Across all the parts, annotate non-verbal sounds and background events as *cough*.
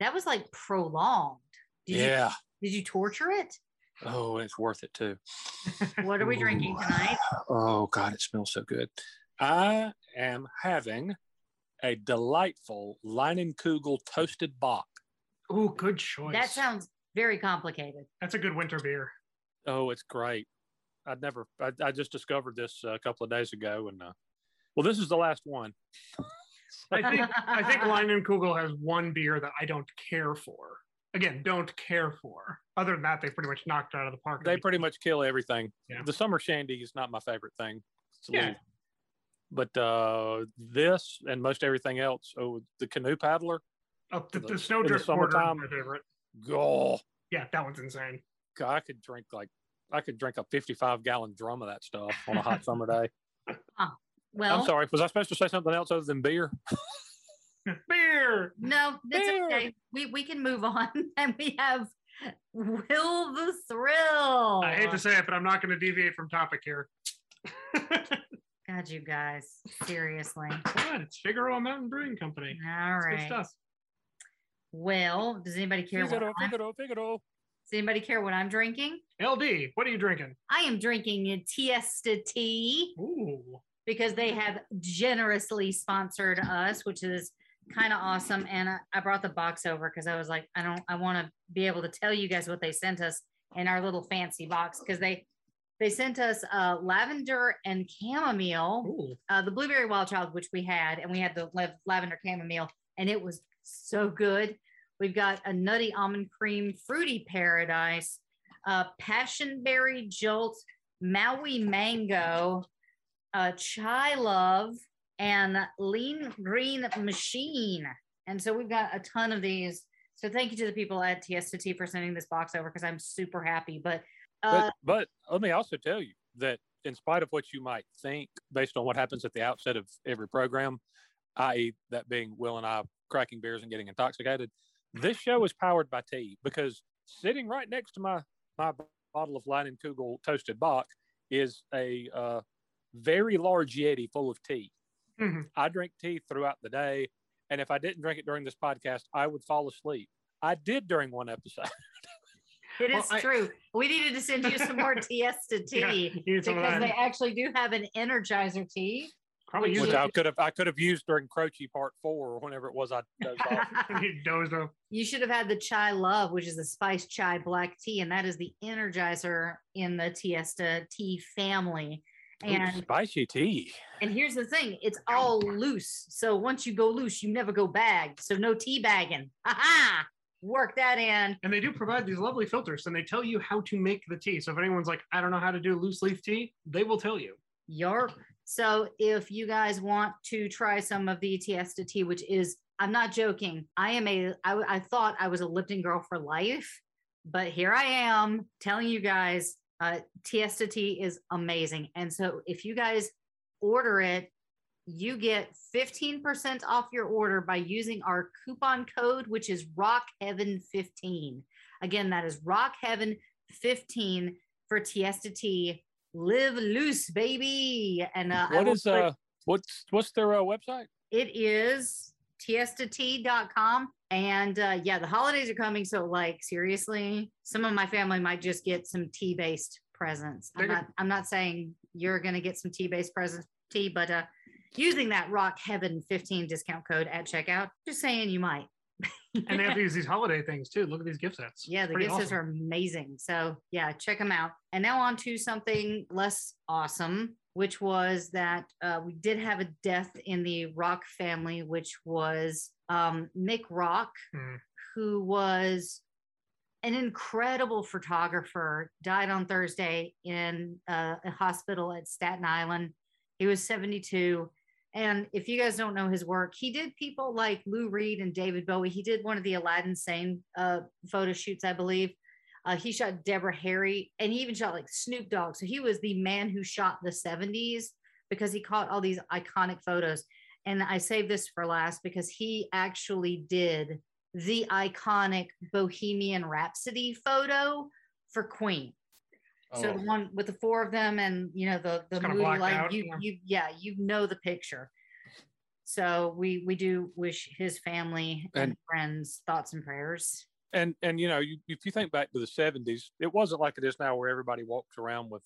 That was like prolonged. Did yeah. You, did you torture it? Oh, it's worth it too. *laughs* what are we drinking tonight? Oh God, it smells so good. I am having a delightful Leinenkugel toasted Bock. Oh, good choice. That sounds very complicated. That's a good winter beer. Oh, it's great. I'd never. I, I just discovered this a couple of days ago, and uh, well, this is the last one. *laughs* I think I think *laughs* Leinenkugel has one beer that I don't care for. Again, don't care for. Other than that, they pretty much knocked it out of the park. They pretty much kill everything. Yeah. The summer shandy is not my favorite thing. Yeah. little- but uh, this and most everything else. Oh, the canoe paddler. Oh, the, in the the- snow in the drift porter is summertime. my favorite. Oh, Yeah, that one's insane. God, I could drink like I could drink a 55 gallon drum of that stuff on a hot summer day. *laughs* Well, I'm sorry. Was I supposed to say something else other than beer? *laughs* Beer. no, that's Beer. okay. We we can move on, *laughs* and we have Will the Thrill. I hate to say it, but I'm not going to deviate from topic here. *laughs* God, you guys, seriously. What? It's Figueroa Mountain Brewing Company. All It's good stuff. Well, does anybody care what Figaro, I'm, Figaro, Figaro. does anybody care what I'm drinking? LD, what are you drinking? I am drinking a Tiesta tea Ooh. Because they have generously sponsored us, which is kind of awesome. And I, I brought the box over because I was like, I don't, I want to be able to tell you guys what they sent us in our little fancy box because they they sent us uh, lavender and chamomile, uh, the blueberry wild child, which we had, and we had the lav- lavender chamomile, and it was so good. We've got a nutty almond cream fruity paradise, uh, passion berry jolt, Maui mango, uh, chai love, and lean green machine. And so we've got a ton of these. So thank you to the people at Tea for sending this box over because I'm super happy. But uh, But, but let me also tell you that in spite of what you might think, based on what happens at the outset of every program, i.e., that being Will and I cracking beers and getting intoxicated, this show is powered by tea because sitting right next to my my bottle of Leinenkugel toasted Bock is a uh, very large Yeti full of tea. Mhm. I drink tea throughout the day, and if I didn't drink it during this podcast, I would fall asleep. I did during one episode. *laughs* It is Well, is I- true. We needed to send you some more *laughs* Tiesta Yeah, tea you need some of because they actually do have an Energizer tea. Probably which use which. I could have I could have used during Croce Part Four or whenever it was I dozed off. *laughs* You dozed off. You should have had the chai love, which is a spice chai black tea, and that is the Energizer in the Tiesta tea family. Ooh, And spicy tea. and here's the thing, it's all loose. So once you go loose, you never go bagged. So no tea bagging. *laughs* Ha Work that in. And they do provide these lovely filters and they tell you how to make the tea. So if anyone's like, I don't know how to do loose leaf tea, they will tell you. Yarp. So if you guys want to try some of the Tiesta tea, which is, I'm not joking. I am a, I, I thought I was a Lipton girl for life, but here I am telling you guys, uh, Tiesta tea is amazing. And so if you guys order it, you get 15% off your order by using our coupon code, which is Rock Heaven 15. Again, that is Rock Heaven 15 for Tiesta tea. Live loose, baby. And uh, What is put- uh what's what's their uh, website? it is tiestatea.com. And uh, yeah, the holidays are coming. So, like, seriously, some of my family might just get some tea based presents. I'm not, I'm not saying you're going to get some tea based presents, tea, but uh, using that Rock Heaven 15 discount code at checkout, just saying you might. *laughs* and they have to use these holiday things too. Look at these gift sets. Yeah, the Pretty gift sets awesome. are amazing. So yeah, check them out. And now on to something less awesome, which was that uh, we did have a death in the Rock family, which was um, Mick Rock, Hmm. who was an incredible photographer, died on Thursday in uh, a hospital at Staten Island. He was 72. And if you guys don't know his work, he did people like Lou Reed and David Bowie. He did one of the Aladdin Sane uh, photo shoots, I believe. Uh, he shot Deborah Harry and he even shot like Snoop Dogg. So he was the man who shot the 70s because he caught all these iconic photos. And I save this for last because he actually did the iconic Bohemian Rhapsody photo for Queen. So Oh. the one with the four of them and you know the the It's movie blacked like out, you yeah. you yeah you know the picture. So we we do wish his family and, And- friends thoughts and prayers. and and you know you, if you think back to the 70s it wasn't like it is now where everybody walks around with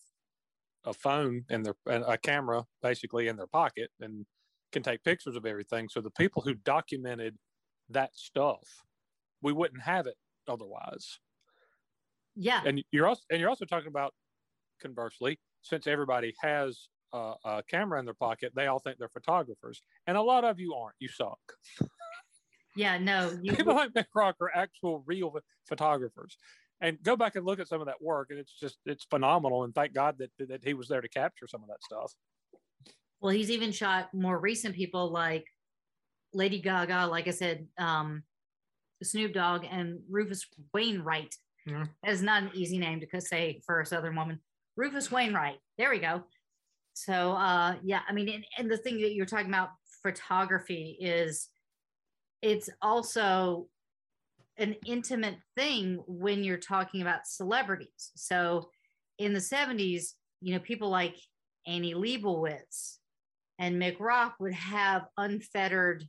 a phone and their and a camera basically in their pocket and can take pictures of everything so the people who documented that stuff we wouldn't have it otherwise Yeah, and you're also and you're also talking about conversely since everybody has a, a camera in their pocket they all think they're photographers and a lot of you aren't you suck yeah, no, you people like Mick Rock are actual real photographers. And go back and look at some of that work, and it's just it's phenomenal. And thank God that that he was there to capture some of that stuff. Well, he's even shot more recent people like Lady Gaga, like I said, um, Snoop Dogg and Rufus Wainwright. Yeah. That is not an easy name to say for a Southern woman. Rufus Wainwright. There we go. So uh yeah, I mean, and, and the thing that you're talking about photography is it's also an intimate thing when you're talking about celebrities. So in the 70s, you know, people like Annie Leibovitz and Mick Rock would have unfettered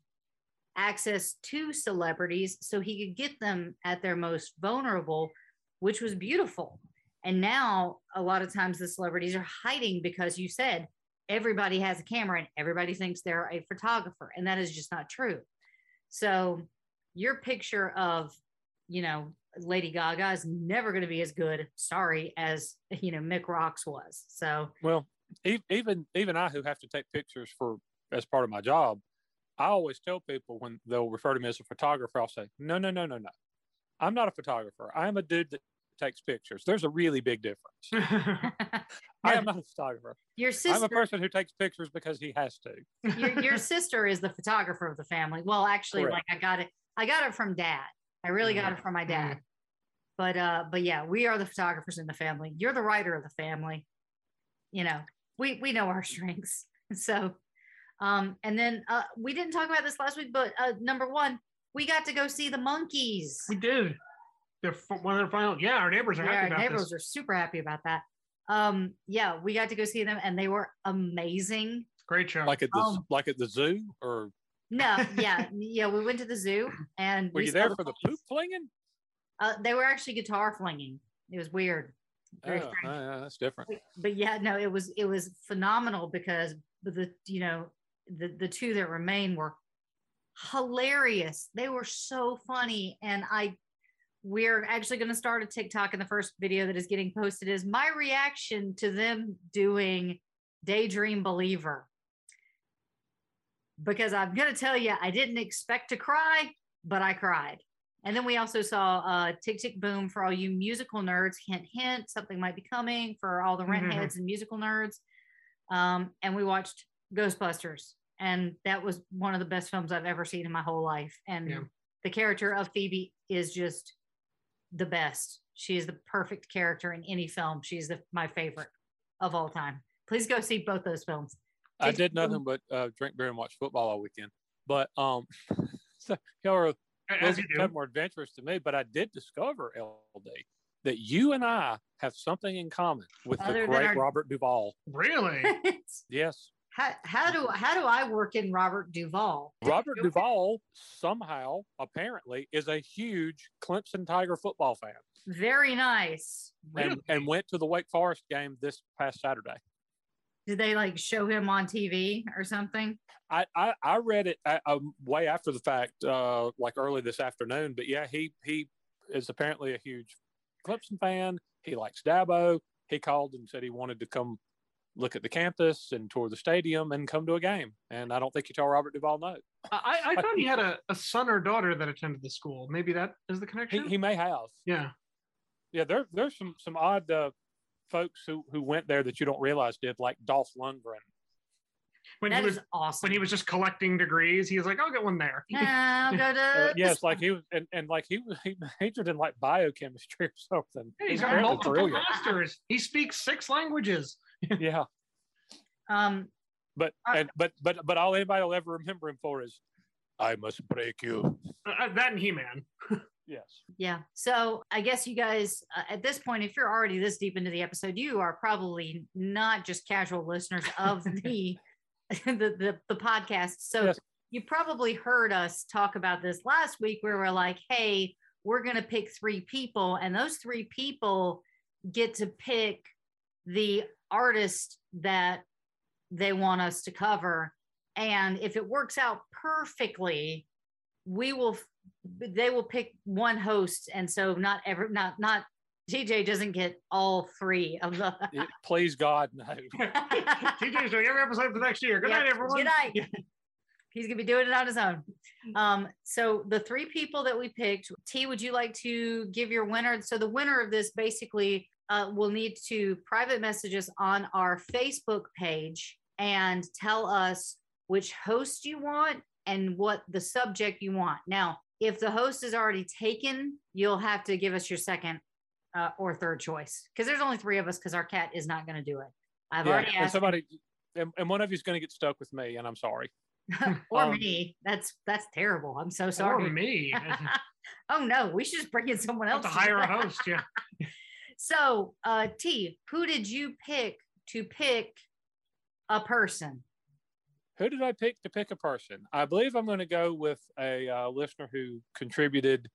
access to celebrities so he could get them at their most vulnerable, which was beautiful. And now a lot of times the celebrities are hiding because you said everybody has a camera and everybody thinks they're a photographer. And that is just not true. So your picture of, you know, Lady Gaga is never going to be as good, sorry, as, you know, Mick Rock's was. So Well, even even I who have to take pictures for as part of my job, I always tell people when they'll refer to me as a photographer, I'll say, no, no, no, no, no. I'm not a photographer. I'm a dude that takes pictures. There's a really big difference. *laughs* I am not a photographer. your sister. I'm a person who takes pictures because he has to. your, your sister is the photographer of the family. Well, actually, Correct. like I got it, I got it from dad. I really got it from my dad. But uh, but yeah, we are the photographers in the family. You're the writer of the family. You know, we we know our *laughs* strengths. So, um, and then uh, we didn't talk about this last week, but uh, number one, we got to go see the Monkees. we did. They're f- one of their final. Yeah, our neighbors are Yeah, happy our about neighbors this. are super happy about that. Um, yeah, we got to go see them, and they were amazing. Great show. Like at the Um, like at the zoo, or No, *laughs* yeah, yeah, we went to the zoo, and were we you saw there for the poop flinging? Uh, they were actually guitar flinging. It was weird. Very Oh, strange. uh, that's different. But- But yeah, no, it was it was phenomenal because the you know the the two that remain were hilarious. They were so funny, and I we're actually going to start a TikTok, and the first video that is getting posted is my reaction to them doing Daydream Believer. Because I'm going to tell you, I didn't expect to cry, but I cried. And then we also saw uh, Tick Tick Boom for all you musical nerds. Hint, hint, something might be coming for all the rent Mhm. heads and musical nerds. Um, and we watched Ghostbusters, and that was one of the best films I've ever seen in my whole life. And Yeah. the character of Phoebe is just the best. She is the perfect character in any film. She's the, my favorite of all time. Please go see both those films. I did nothing but uh, drink beer and watch football all weekend. But um, *laughs* so y'all are a A- little As you bit do. more adventurous to me. But I did discover LD that you and I have something in common with Other the great our- Robert Duvall. Really? *laughs* Yes, how, how do how do I work in Robert Duvall? Robert Duvall somehow apparently is a huge Clemson Tiger football fan Very nice. and, and went to the Wake Forest game this past Saturday. Did they like show him on TV or something? I, I, I read it uh, um, way after the fact, uh, like early this afternoon. But yeah, he he is apparently a huge Clemson fan. He likes Dabo. He called and said he wanted to come look at the campus and tour the stadium and come to a game. And I don't think he told Robert Duvall no. I, I thought he *laughs* had a, a son or daughter that attended the school. Maybe that is the He, connection. he may have. yeah. Yeah, there there's some some odd uh, folks who who went there that you don't realize did, like Dolph Lundgren. When That he was awesome. when he was just collecting degrees, he was like, "I'll get one there." Yeah, I'll go *laughs* to Uh, yes, like he was, and, and like he was *laughs* he majored in like biochemistry or something. Hey, he's got apparently multiple brilliant. masters. He speaks six languages. *laughs* Yeah, um but Uh, and but but but all anybody will ever remember him for is, I must break you. Uh, that and He Man. Yes. Yeah. So I guess you guys, uh, at this point, if you're already this deep into the episode, you are probably not just casual listeners of *laughs* the the, the the podcast. So Yes. you probably heard us talk about this last week, where we're like, "Hey, we're gonna pick three people, and those three people get to pick the artist that they want us to cover, and if it works out perfectly." we will they will pick one host and so not ever not not TJ doesn't get all three of the *laughs* please God, no. *laughs* TJ's doing every episode for next year. Good Yeah, night, everyone. Good night. He's gonna be doing it on his own. Um, so the three people that we picked, T, would you like to give your winner? So the winner of this basically uh, will need to private message us on our Facebook page and tell us which host you want and what the subject you want. Now, if the host is already taken, you'll have to give us your second uh, or third choice because there's only three of us because our cat is not going to do it. I've Yeah, already asked. him somebody, and, and one of you is going to get stuck with me, and I'm sorry. *laughs* or Um, me. That's that's terrible. I'm so sorry. Or me. *laughs* oh no, we should just bring in someone else. to hire a host. Yeah. *laughs* So, uh, T, who did you pick to pick a person? Who did I pick to pick a person? I believe I'm going to go with a uh, listener who contributed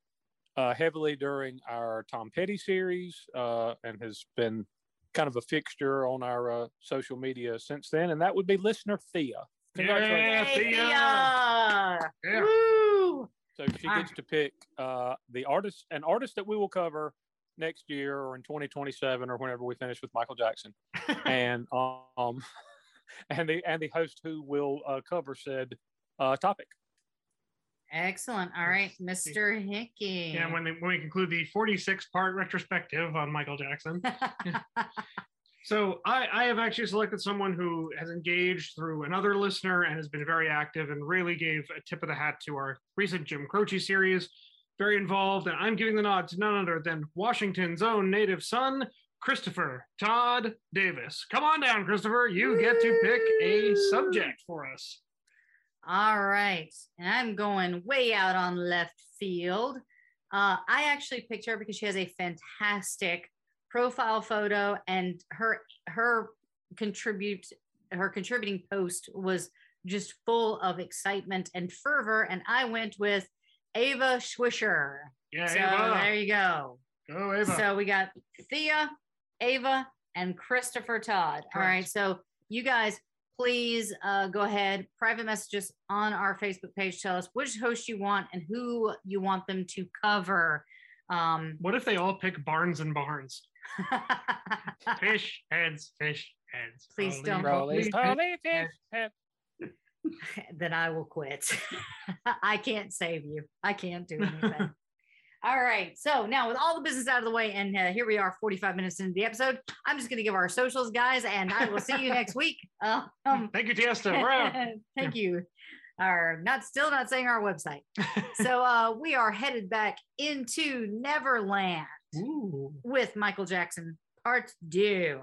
uh, heavily during our Tom Petty series uh, and has been kind of a fixture on our uh, social media since then, and that would be listener Thea. Congratulations. Yeah, Thea. Thea! Yeah. Woo! So she gets to pick uh, the artist, an artist that we will cover next year or in 2027 or whenever we finish with Michael Jackson, *laughs* and um, and the and the host who will uh, cover said uh, topic. Excellent. All right, Mr. Hickey. Yeah, when, they, when we conclude the 46 part retrospective on Michael Jackson. *laughs* So I, I have actually selected someone who has engaged through another listener and has been very active and really gave a tip of the hat to our recent Jim Croce series. Very involved, and I'm giving the nod to none other than Washington's own native son, Christopher Todd Davis. Come on down, Christopher. You get to pick a subject for us. All right. And I'm going way out on left field. Uh, I actually picked her because she has a fantastic profile photo and her her contribute her contributing post was just full of excitement and fervor. And I went with Ava Swisher. Yeah, so Ava. there you go. Go, Ava. So we got Thea, Ava, and Christopher Todd. All right. So you guys, please uh, go ahead, private messages on our Facebook page. Tell us which host you want and who you want them to cover. Um, what if they all pick Barnes and Barnes? *laughs* Fish heads, fish heads. Please Holy don't. Roll moly. these holy fish head. *laughs* then I will quit. *laughs* I can't save you. I can't do anything. All right. So now, with all the business out of the way, and uh, here we are, 45 minutes into the episode, I'm just going to give our socials, guys, and I will see you next week. Uh, *laughs* um, Thank you, Tiesta. We're out. *laughs* Thank you. Our not still not saying our website. *laughs* So uh, we are headed back into Neverland Ooh. with Michael Jackson Part Two.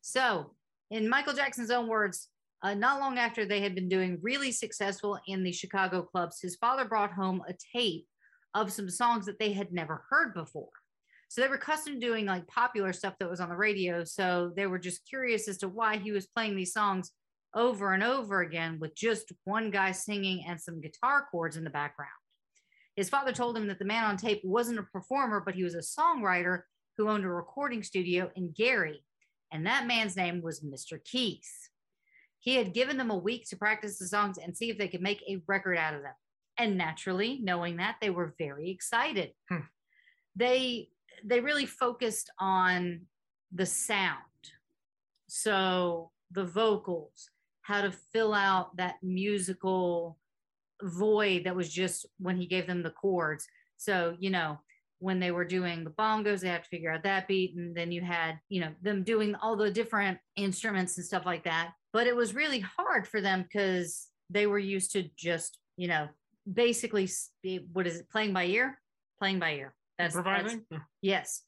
So, in Michael Jackson's own words, uh, not long after they had been doing really successful in the Chicago clubs, his father brought home a tape of some songs that they had never heard before. So they were accustomed to doing like popular stuff that was on the radio. So they were just curious as to why he was playing these songs over and over again with just one guy singing and some guitar chords in the background. His father told him that the man on tape wasn't a performer, but he was a songwriter who owned a recording studio in Gary. And that man's name was Mr. Keith. He had given them a week to practice the songs and see if they could make a record out of them. And naturally, knowing that, they were very excited. Hmm. They they really focused on the sound. So the vocals, how to fill out that musical void that was just when he gave them the chords. So, you know, when they were doing the bongos, they had to figure out that beat. And then you had, you know, them doing all the different instruments and stuff like that. But it was really hard for them because they were used to just, you know, basically, what is it, playing by ear? Playing by ear. That's, that's Yes.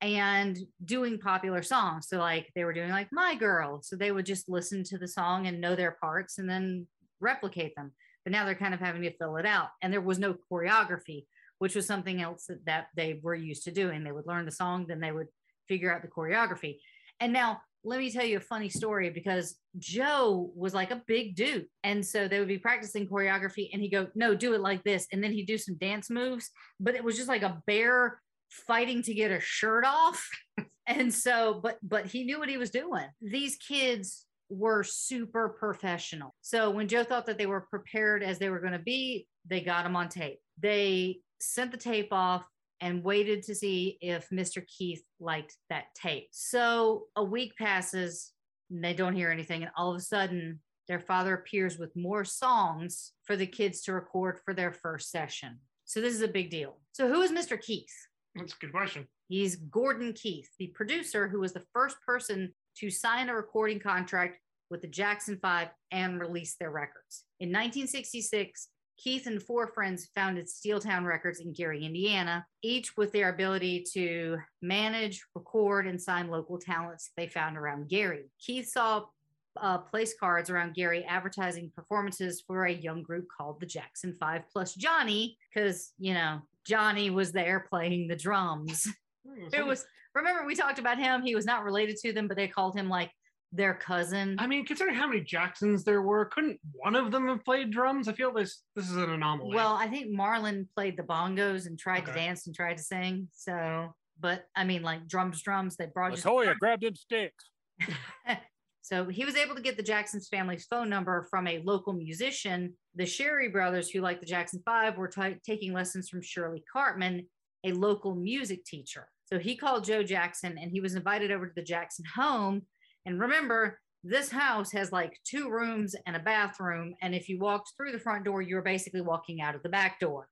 And doing popular songs. So, like, they were doing like My Girl. So they would just listen to the song and know their parts and then replicate them. But now they're kind of having to fill it out. And there was no choreography, which was something else that, that they were used to doing. They would learn the song, then they would figure out the choreography. And now, let me tell you a funny story because Joe was like a big dude. And so they would be practicing choreography and he'd go, No, do it like this. And then he'd do some dance moves, but it was just like a bear fighting to get a shirt off. *laughs* and so, but but he knew what he was doing. These kids were super professional. So when Joe thought that they were prepared as they were going to be, they got them on tape. They sent the tape off and waited to see if Mr. Keith liked that tape. So a week passes and they don't hear anything. And all of a sudden, their father appears with more songs for the kids to record for their first session. So this is a big deal. So who is Mr. Keith? That's a good question. He's Gordon Keith, the producer who was the first person to sign a recording contract with the Jackson Five and release their records. In 1966, Keith and four friends founded Steeltown Records in Gary, Indiana, each with their ability to manage, record, and sign local talents they found around Gary. Keith saw uh, place cards around Gary advertising performances for a young group called the Jackson Five plus Johnny, because, you know, Johnny was there playing the drums. It was, remember, we talked about him. He was not related to them, but they called him like their cousin. I mean, considering how many Jacksons there were, couldn't one of them have played drums? I feel this this is an anomaly. Well, I think Marlon played the bongos and tried to dance and tried to sing. So, but I mean, like drums, drums, they brought just Latoya grabbed them sticks. So he was able to get the Jackson's family's phone number from a local musician. The Sherry brothers, who like the Jackson Five, were ta- taking lessons from Shirley Cartman, a local music teacher. So he called Joe Jackson and he was invited over to the Jackson home. And remember, this house has like two rooms and a bathroom. And if you walked through the front door, you were basically walking out of the back door.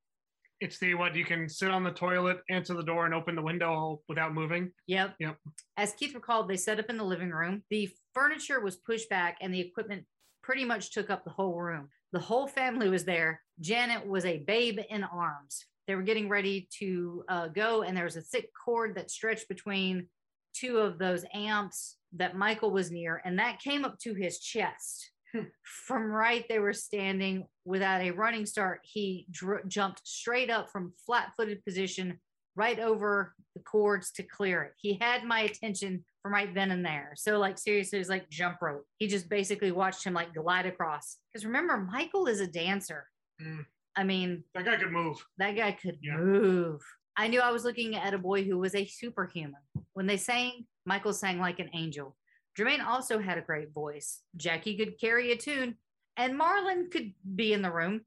it's the what you can sit on the toilet, answer the door, and open the window without moving. Yep. Yep. As Keith recalled, they set up in the living room. The furniture was pushed back and the equipment pretty much took up the whole room. The whole family was there. Janet was a babe in arms. They were getting ready to uh, go, and there was a thick cord that stretched between two of those amps that Michael was near, and that came up to his chest. Hmm. From right they were standing without a running start, he dr- jumped straight up from flat footed position right over the cords to clear it. He had my attention from right then and there. So, like, seriously, it was like jump rope. He just basically watched him like glide across. Because remember, Michael is a dancer. Mm. I mean, That guy could move. that guy could Yeah. move. I knew I was looking at a boy who was a superhuman. When they sang, Michael sang like an angel. Jermaine also had a great voice. Jackie could carry a tune, and Marlon could be in the room.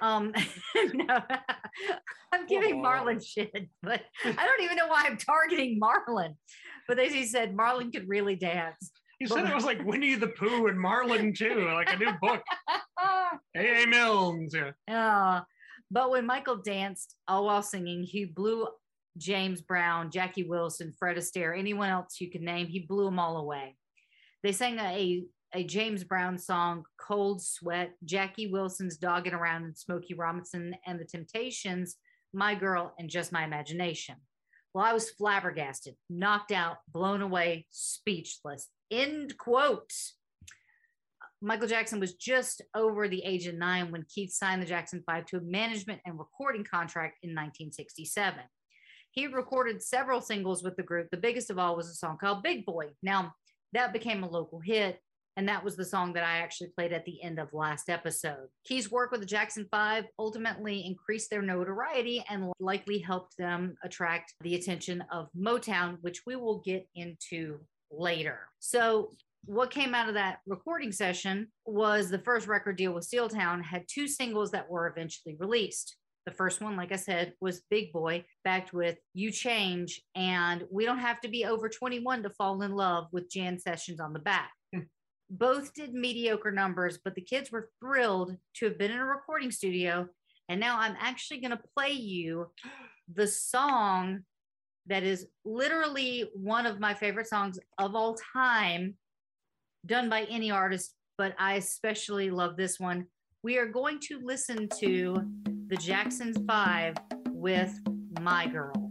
Um, *laughs* no, I'm giving. Marlon shit, but I don't even know why I'm targeting Marlon. But as he said, Marlon could really dance. You said it was like Winnie the Pooh and Marlon too, like a new book. *laughs* A.A. Milnes. Yeah. Uh, but when Michael danced, all while singing, he blew James Brown, Jackie Wilson, Fred Astaire, anyone else you could name, he blew them all away. They sang a, a James Brown song, Cold Sweat, Jackie Wilson's Dogging Around, and Smokey Robinson and the Temptations, My Girl, and Just My Imagination. Well, I was flabbergasted, knocked out, blown away, speechless. End quote. Michael Jackson was just over the age of nine when Keith signed the Jackson Five to a management and recording contract in 1967. He recorded several singles with the group. The biggest of all was a song called Big Boy. Now, that became a local hit, and that was the song that I actually played at the end of last episode. Keith's work with the Jackson Five ultimately increased their notoriety and likely helped them attract the attention of Motown, which we will get into later. So what came out of that recording session was the first record deal with Steeltown had two singles that were eventually released. The first one, like I said, was Big Boy, backed with You Change, and We Don't Have to Be Over 21 to Fall in Love with Jam Sessions on the back. Hmm. Both did mediocre numbers, but the kids were thrilled to have been in a recording studio. And now I'm actually going to play you the song that is literally one of my favorite songs of all time, done by any artist, but I especially love this one. We are going to listen to the Jacksons Five with My Girl.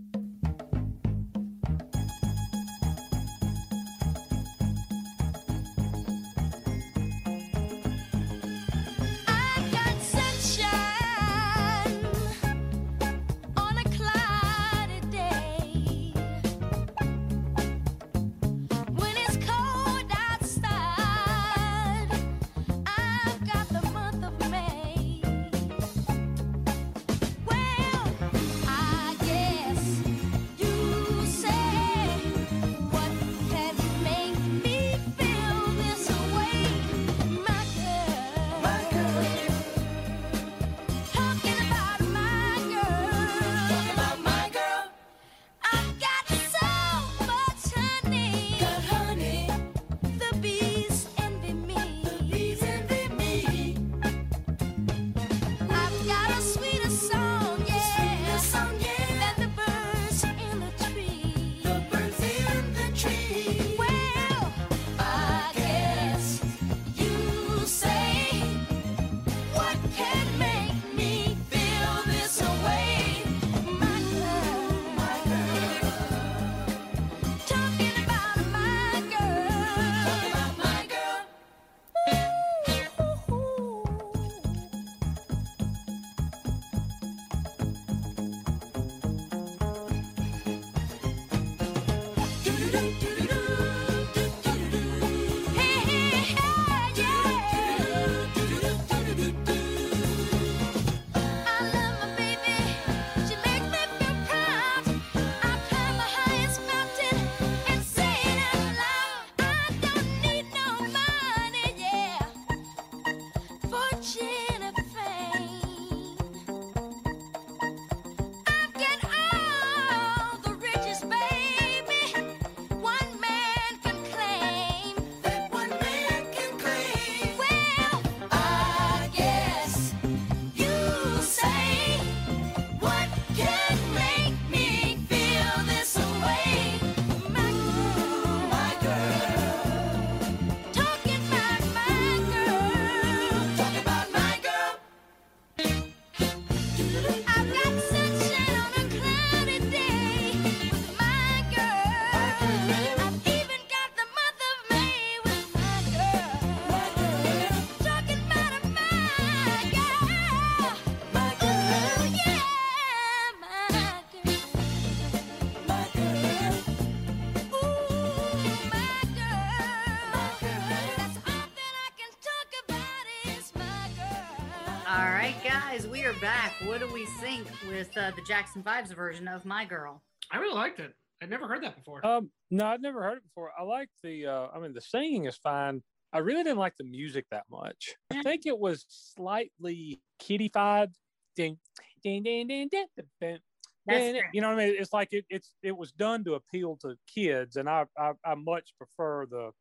With uh, the Jackson Fives version of My Girl? I really liked it. I'd never heard that before. Um, no, I'd never heard it before. I like the. Uh, I mean, the singing is fine. I really didn't like the music that much. I think it was slightly kiddified. Ding, ding, ding, ding, ding, ding, ding. That's ding, you know what I mean? It's like it, it's it was done to appeal to kids, and I I, I much prefer the.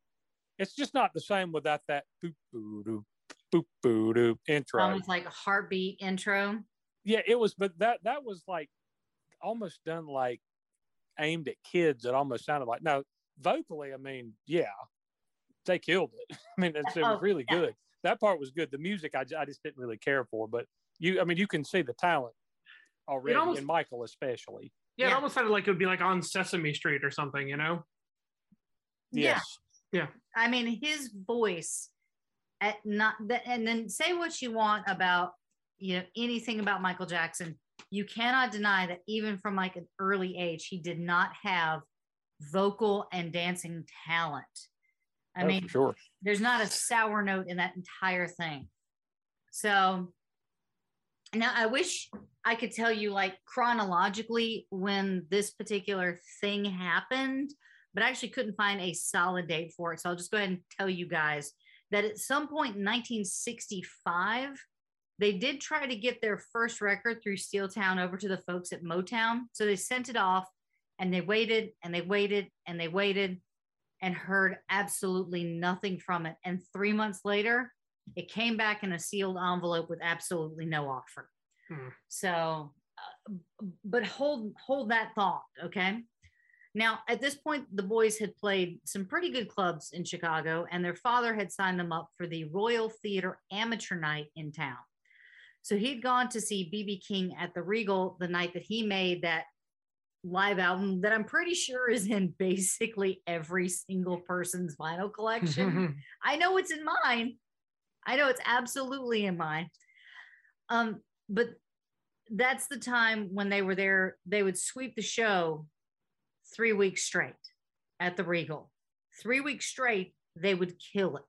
It's just not the same without that boop boo doo boop boo doo intro. Almost like a heartbeat intro. Yeah, it was, but that that was like almost done like aimed at kids. It almost sounded like no, vocally. I mean, yeah, they killed it. *laughs* I mean, it's, it was Oh, really yeah. good. That part was good. The music, I, I just didn't really care for. But you, I mean, you can see the talent already, almost- and Michael especially. yeah, it almost sounded like it would be like on Sesame Street or something, you know? Yes. Yeah. Yes. I mean, his voice at not that, and then say what you want about you know anything about Michael Jackson. You cannot deny that even from like an early age, he did not have vocal and dancing talent. I Oh, mean, sure. there's not a sour note in that entire thing. So now I wish I could tell you like chronologically when this particular thing happened, but I actually couldn't find a solid date for it. So I'll just go ahead and tell you guys that at some point in 1965, they did try to get their first record through Steeltown over to the folks at Motown. So they sent it off and they waited and they waited and they waited and heard absolutely nothing from it. And three months later, it came back in a sealed envelope with absolutely no offer. Hmm. So, uh, but hold hold that thought, okay? Now, at this point, the boys had played some pretty good clubs in Chicago, and their father had signed them up for the Royal Theater Amateur Night in town. So he'd gone to see BB King at the Regal the night that he made that live album that I'm pretty sure is in basically every single person's vinyl collection. *laughs* I know it's in mine. I know it's absolutely in mine. Um, but that's the time when they were there, they would sweep the show three weeks straight at the Regal. Three weeks straight, they would kill it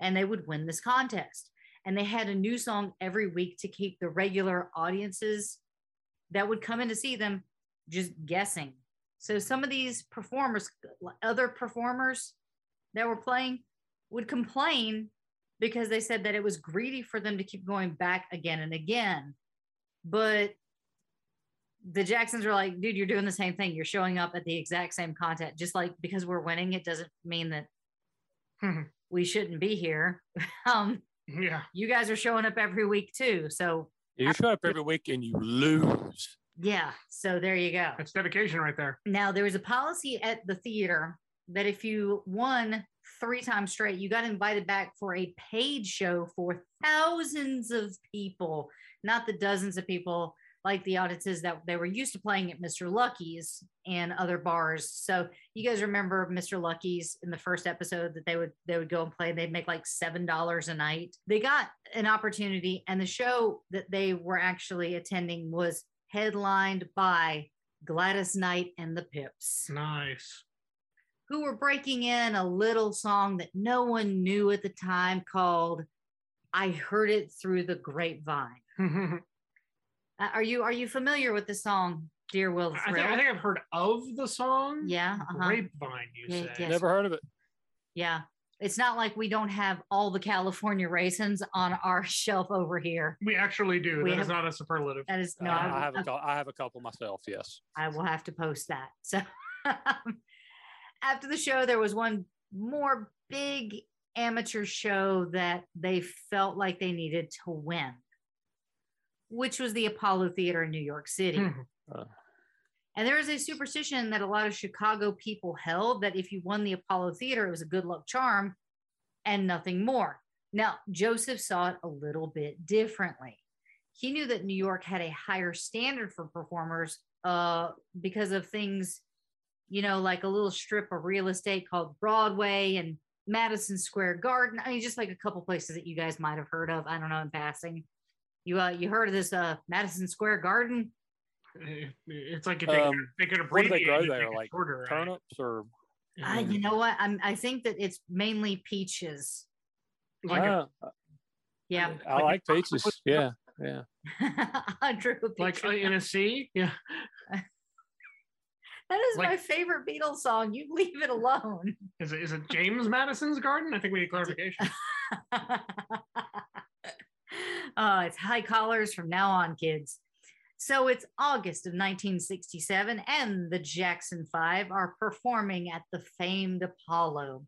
and they would win this contest. And they had a new song every week to keep the regular audiences that would come in to see them just guessing. So some of these performers, other performers that were playing, would complain because they said that it was greedy for them to keep going back again and again. But the Jacksons were like, dude, you're doing the same thing. You're showing up at the exact same content. Just like because we're winning, it doesn't mean that *laughs* we shouldn't be here. *laughs* um, yeah. you guys are showing up every week too. So You show up every week and you lose. yeah, so there you go. That's dedication right there. Now there was a policy at the theater that if you won three times straight, you got invited back for a paid show for thousands of people, not the dozens of people like the audiences that they were used to playing at Mr. Lucky's and other bars. So you guys remember Mr. Lucky's in the first episode that they would they would go and play. And they'd make like seven dollars a night. They got an opportunity, and the show that they were actually attending was headlined by Gladys Knight and the Pips Nice. who were breaking in a little song that no one knew at the time called I heard it through the grapevine. *laughs* Uh, are you are you familiar with the song Dear Will I think, I think I've heard of the song. yeah, uh-huh. Grapevine, you Yeah, say. yeah. Never heard of it. yeah. It's not like we don't have all the California raisins on our *laughs* shelf over here. We actually do. We That is have- not a superlative. That is Uh, no, I, I, have a cou- I have a couple myself. Yes. I will have to post that. So *laughs* after the show, there was one more big amateur show that they felt like they needed to win, which was the Apollo Theater in New York City. Hmm. Uh. And there is a superstition that a lot of Chicago people held that if you won the Apollo Theater, it was a good luck charm and nothing more. Now, Joseph saw it a little bit differently. He knew that New York had a higher standard for performers uh, because of things, you know, like a little strip of real estate called Broadway and Madison Square Garden. I mean, just like a couple places that you guys might have heard of. I don't know in passing. You uh, you heard of this uh, Madison Square Garden? Eh, It's like if they, Um, could, they could what do they grow there, like shorter, right? Turnips or Uh, you know what? I'm, I think that it's mainly peaches. Like a- Ah, Yeah, I like- like peaches. Yeah, yeah. *laughs* I drew a like picture. uh, in a sea. Yeah. *laughs* that is my favorite Beatles song. You leave it alone. Is it, is it James Madison's garden? I think we need clarification. *laughs* oh, it's high collars from now on, kids. So it's August of 1967, and the Jackson Five are performing at the famed Apollo.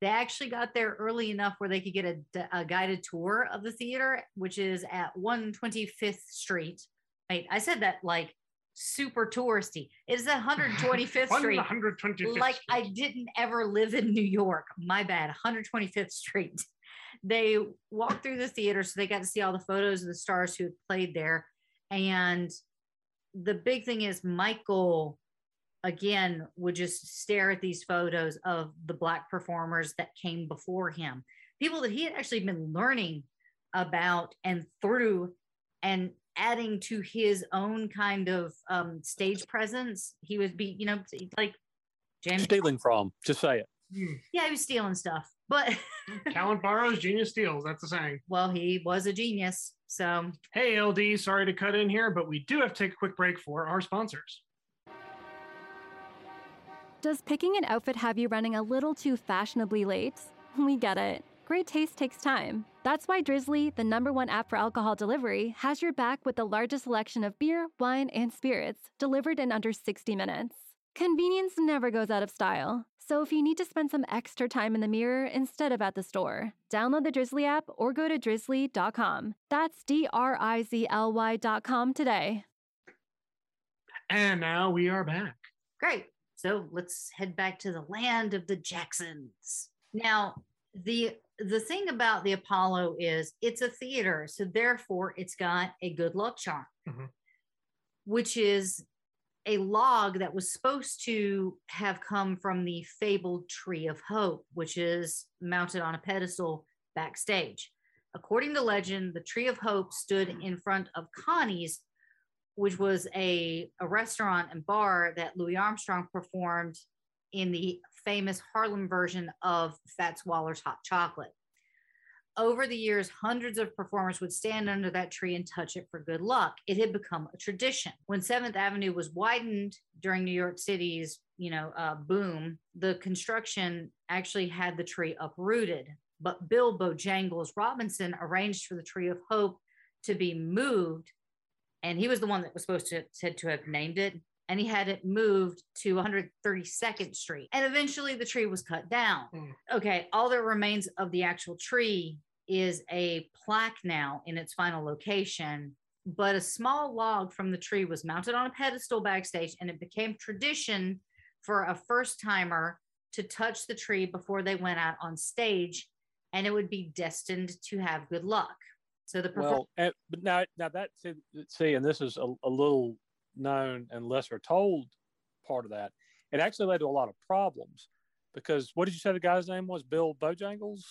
They actually got there early enough where they could get a, a guided tour of the theater, which is at 125th Street. Wait, I said that like super touristy. It is 125th *laughs* Street 125th like Street. I didn't ever live in New York. My bad. 125th Street. They walked through the theater, so they got to see all the photos of the stars who had played there. And the big thing is Michael again would just stare at these photos of the black performers that came before him, people that he had actually been learning about and through and adding to his own kind of um, stage presence. He would be, you know, like James. Stealing from. Just say it. Yeah, he was stealing stuff, but *laughs* Talent borrows, genius steals. That's the saying. well, he was a genius. So Hey, LD, sorry to cut in here, but we do have to take a quick break for our sponsors. Does picking an outfit have you running a little too fashionably late? *laughs* We get it. Great taste takes time. That's why Drizzly, the number one app for alcohol delivery, has your back with the largest selection of beer, wine, and spirits delivered in under 60 minutes. Convenience never goes out of style. So if you need to spend some extra time in the mirror instead of at the store, download the Drizly app or go to drizly.com. That's D R I Z L Y.com today. And now we are back. Great. So let's head back to the land of the Jacksons. Now, the the thing about the Apollo is it's a theater, so therefore it's got a good luck charm, Mhm. which is a log that was supposed to have come from the fabled Tree of Hope, which is mounted on a pedestal backstage. According to legend, the Tree of Hope stood in front of Connie's, which was a, a restaurant and bar that Louis Armstrong performed in the famous Harlem version of Fats Waller's Hot Chocolate. Over the years, hundreds of performers would stand under that tree and touch it for good luck. It had become a tradition. When Seventh Avenue was widened during New York City's, you know, uh, boom, the construction actually had the tree uprooted. But Bill Bojangles Robinson arranged for the Tree of Hope to be moved, and he was the one that was supposed to said to have named it and he had it moved to 132nd Street. And eventually the tree was cut down. Mm. Okay, all that remains of the actual tree is a plaque now in its final location. But a small log from the tree was mounted on a pedestal backstage, and it became tradition for a first timer to touch the tree before they went out on stage, and it would be destined to have good luck. So the perform- Well, and, but now, now that see, and this is a, a little known and lesser told part of that. It actually led to a lot of problems because what did you say the guy's name was? Bill Bojangles.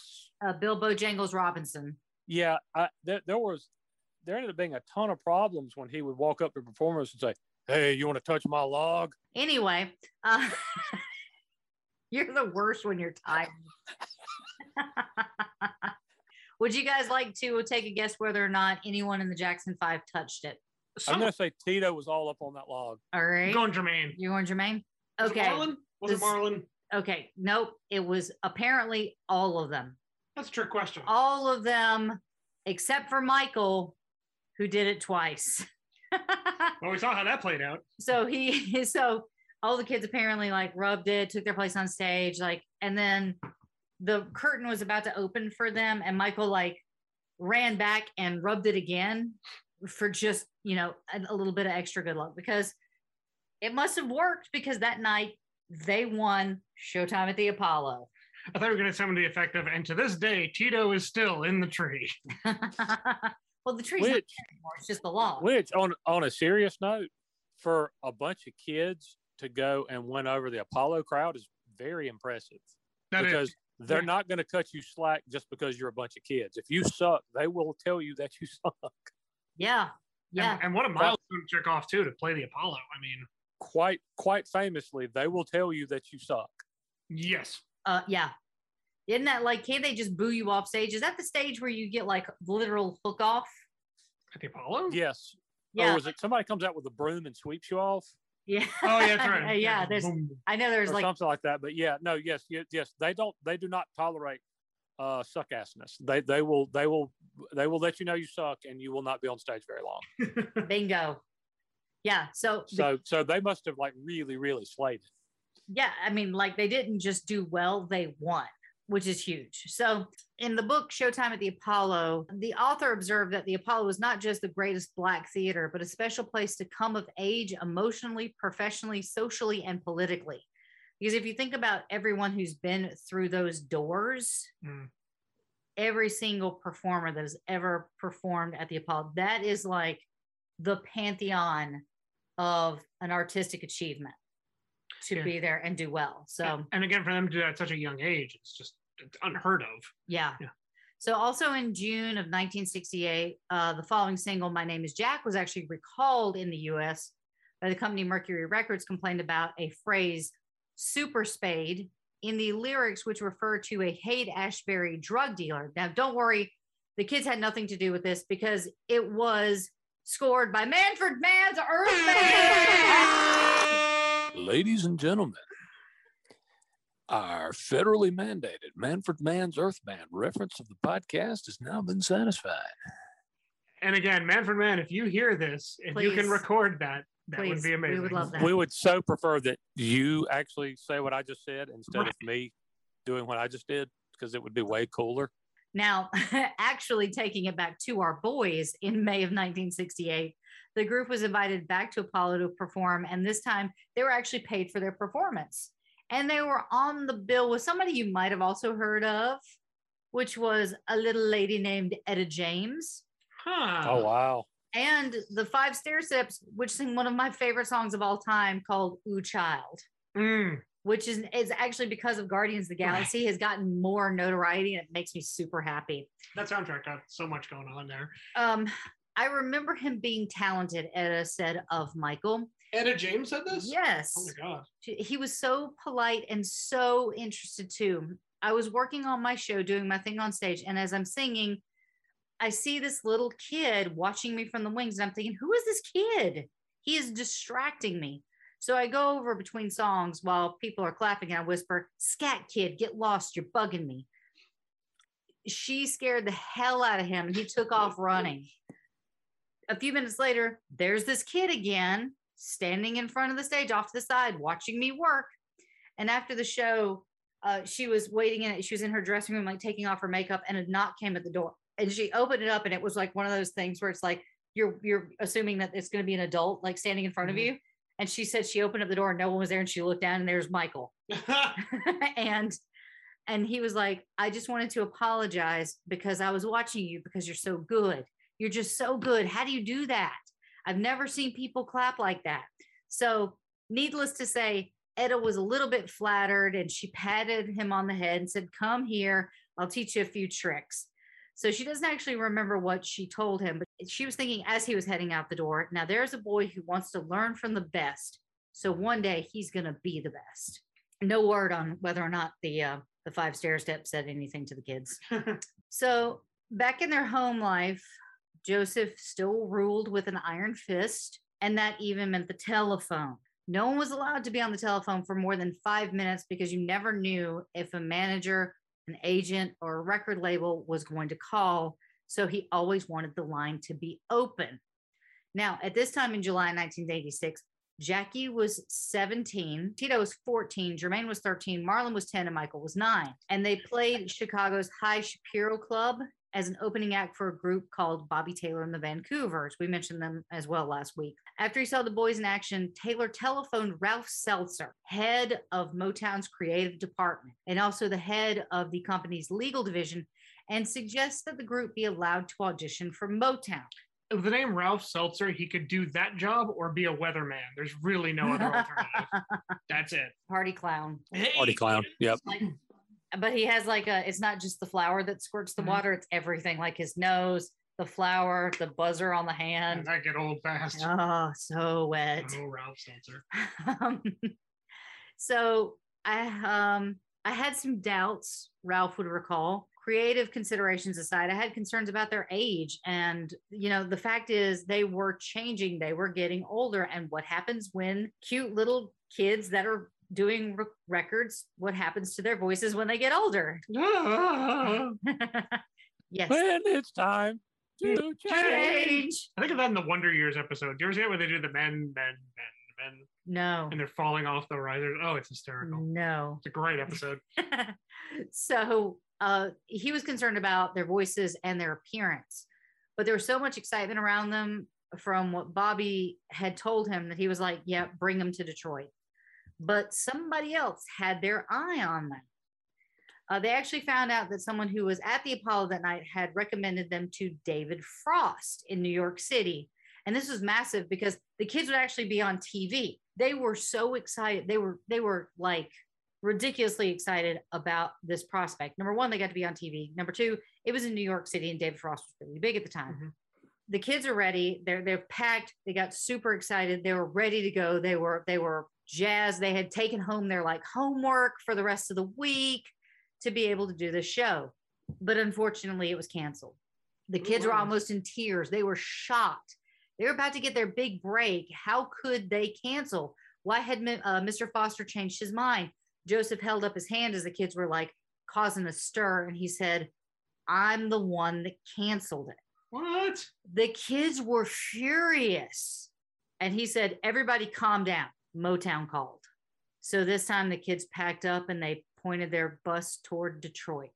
uh, Bill Bojangles Robinson. Yeah, I, there, there was there ended up being a ton of problems when he would walk up to performers and say, "Hey, you want to touch my log?" Anyway, uh, *laughs* you're the worst when you're tired. *laughs* Would you guys like to take a guess whether or not anyone in the Jackson Five touched it? I'm going to say Tito was all up on that log. All right. You're going Jermaine. You're going Jermaine? Was it Okay. Marlon? Was This- it Marlon? Okay. Nope. It was apparently all of them. That's a trick question. All of them except for Michael, who did it twice. *laughs* Well, we saw how that played out. so he *laughs* so all the kids apparently like rubbed it took their place on stage like and then the curtain was about to open for them and michael like ran back and rubbed it again for just you know a, a little bit of extra good luck because it must have worked because that night they won showtime at the apollo I thought we were going to summon the effect of, and to this day, Tito is still in the tree. *laughs* well the tree's not Which, there anymore it's just the log which on on a serious note, for a bunch of kids to go and win over the Apollo crowd is very impressive. That is, because they're yeah. not going to cut you slack just because you're a bunch of kids. If you suck, they will tell you that you suck. yeah yeah and, and what a milestone to check off too to play the Apollo. I mean, Quite quite famously, they will tell you that you suck. yes, Uh, yeah. Isn't that like, can't they just boo you off stage? Is that the stage where you get like literal hook off? at the Apollo. Yes. Yeah. Or was it somebody comes out with a broom and sweeps you off Yeah. Oh yeah, that's right. *laughs* yeah. There's, I know there's or like, something like that? But yeah, no, yes, yes, yes. They don't. They do not tolerate uh, suck assness. They they will they will they will let you know you suck, and you will not be on stage very long. *laughs* bingo. Yeah. So, So so they must have like really really slayed it. yeah, I mean, like they didn't just do well, they won, which is huge. So, in the book Showtime at the Apollo, the author observed that the Apollo was not just the greatest Black theater, but a special place to come of age emotionally, professionally, socially, and politically. Because if you think about everyone who's been through those doors, Mm. every single performer that has ever performed at the Apollo, that is like the pantheon of an artistic achievement to Yeah. be there and do well. So, and again, for them to do that at such a young age, it's just it's unheard of. yeah. Yeah. So, also in June of 1968, uh, the following single, My Name is Jack, was actually recalled in the US by the company Mercury Records, complained about a phrase, super spade, in the lyrics, which refer to a Haight Ashbury drug dealer. Now, don't worry, the kids had nothing to do with this because it was scored by Manfred Mann's Earth Band. *laughs* Ladies and gentlemen, Our federally mandated Manfred Mann's Earth Band reference of the podcast has now been satisfied. And again, Manfred Mann, if you hear this, if you can record that, that would Please, be we amazing. would love that. We would so prefer that you actually say what I just said instead of me doing what I just did because it would be way cooler. Now, *laughs* actually taking it back to our boys in May of 1968, the group was invited back to Apollo to perform, and this time they were actually paid for their performance. And they were on the bill with somebody you might have also heard of, which was a little lady named Etta James. Huh. Oh wow. And the Five Stairsteps, which sing one of my favorite songs of all time called Ooh Child. Mm. Which is is actually because of Guardians of the Galaxy has gotten more notoriety and it makes me super happy. That soundtrack got so much going on there. Um, I remember him being talented, Etta said of Michael. Etta James said this? Yes. Oh my god. He was so polite and so interested too. I was working on my show, doing my thing on stage, and as I'm singing, I see this little kid watching me from the wings, and I'm thinking, who is this kid? He is distracting me. So I go over between songs while people are clapping, and I whisper, "Scat kid, get lost! You're bugging me." She scared the hell out of him, and he took off *laughs* running. A few minutes later, there's this kid again, standing in front of the stage off to the side, watching me work. And after the show, uh, she was waiting in it. She was in her dressing room, like taking off her makeup, and a knock came at the door. And she opened it up, and it was like one of those things where it's like you're you're assuming that it's going to be an adult, like standing in front Mhm. of you. And she said she opened up the door, and no one was there, and she looked down, and there's Michael. *laughs* *laughs* and and he was like, I just wanted to apologize because I was watching you because you're so good. You're just so good. How do you do that? I've never seen people clap like that. So, needless to say, Etta was a little bit flattered and she patted him on the head and said, Come here, I'll teach you a few tricks. So, she doesn't actually remember what she told him, but she was thinking as he was heading out the door, now there's a boy who wants to learn from the best. So, one day he's going to be the best. No word on whether or not the uh, the five stairsteps said anything to the kids. *laughs* So back in their home life, Joseph still ruled with an iron fist, and that even meant the telephone. No one was allowed to be on the telephone for more than five minutes because you never knew if a manager, an agent, or a record label was going to call. So he always wanted the line to be open. Now, at this time in July 1986, Jackie was 17, Tito was 14, Jermaine was 13, Marlon was 10, and Michael was nine. And they played Chicago's High Chaparral Club as an opening act for a group called Bobby Taylor and the Vancouvers. We mentioned them as well last week. After he saw the boys in action, Taylor telephoned Ralph Seltzer, head of Motown's creative department, and also the head of the company's legal division, and suggests that the group be allowed to audition for Motown. With the name Ralph Seltzer, he could do that job or be a weatherman. There's really no other *laughs* alternative. That's it. Party clown. Party clown. Yep. like but he has like a it's not just the flower that squirts the Mhm. water it's everything like his nose the flower the buzzer on the And hand that get old fast. oh so wet Oh, Ralph Seltzer. *laughs* um, so i um i had some doubts ralph would recall creative considerations aside i had concerns about their age and you know the fact is they were changing they were getting older and what happens when cute little kids that are doing re- records what happens to their voices when they get older *laughs* *laughs* yes When it's time to change. change I think of that in the Wonder Years episode. Do you ever see it where they do the men, men, men, men, no and they're falling off the risers? Oh, it's hysterical. no It's a great episode. *laughs* so uh, he was concerned about their voices and their appearance, but there was so much excitement around them from what Bobby had told him that he was like, "Yeah, bring them to Detroit." But somebody else had their eye on them. Uh, they actually found out that someone who was at the Apollo that night had recommended them to David Frost in New York City. And this was massive because the kids would actually be on TV. They were so excited. They were they were like ridiculously excited about this prospect. Number one, they got to be on TV. Number two, it was in New York City and David Frost was really big at the time. Mhm. The kids are ready. They're they're packed. They got super excited. They were ready to go. They were they were jazzed. They had taken home their like homework for the rest of the week to be able to do the show. But unfortunately, it was canceled. The kids were almost in tears. They were shocked. They were about to get their big break. How could they cancel? Why had uh, Mr. Foster changed his mind? Joseph held up his hand as the kids were like causing a stir, and he said, I'm the one that canceled it. What? The kids were furious. And he said, Everybody calm down. Motown called. So this time the kids packed up and they pointed their bus toward Detroit.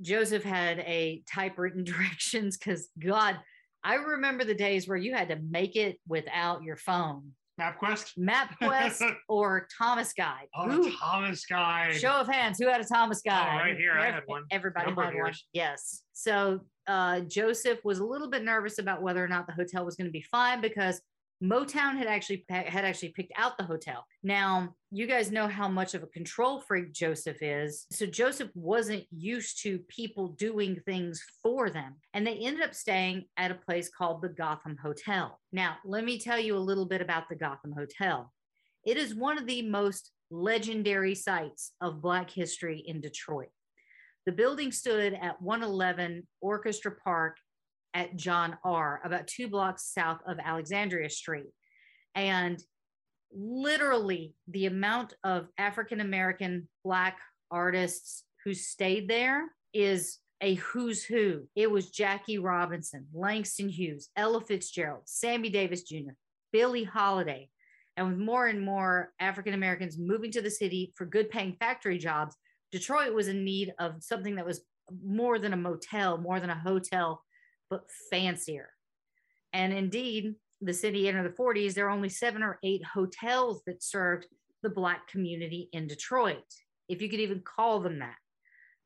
Joseph had a typewritten *laughs* directions because, God, I remember the days where you had to make it without your phone. MapQuest? MapQuest *laughs* or Thomas Guide. Oh, Who- Thomas Guide. Show of hands, who had a Thomas Guide? Oh, right here, I had one. Everybody Number had one. Yes. So uh, Joseph was a little bit nervous about whether or not the hotel was going to be fine because Motown had actually had actually picked out the hotel. Now, you guys know how much of a control freak Joseph is. So Joseph wasn't used to people doing things for them. And they ended up staying at a place called the Gotham Hotel. Now, let me tell you a little bit about the Gotham Hotel. It is one of the most legendary sites of Black history in Detroit. The building stood at 111 Orchestra Park at John R., about two blocks south of Alexandrine Street. And literally, the amount of African American Black artists who stayed there is a who's who. It was Jackie Robinson, Langston Hughes, Ella Fitzgerald, Sammy Davis Jr., Billie Holiday. And with more and more African Americans moving to the city for good paying factory jobs, Detroit was in need of something that was more than a motel, more than a hotel, but fancier. And indeed, the city entered the 40s, there were only seven or eight hotels that served the Black community in Detroit, if you could even call them that.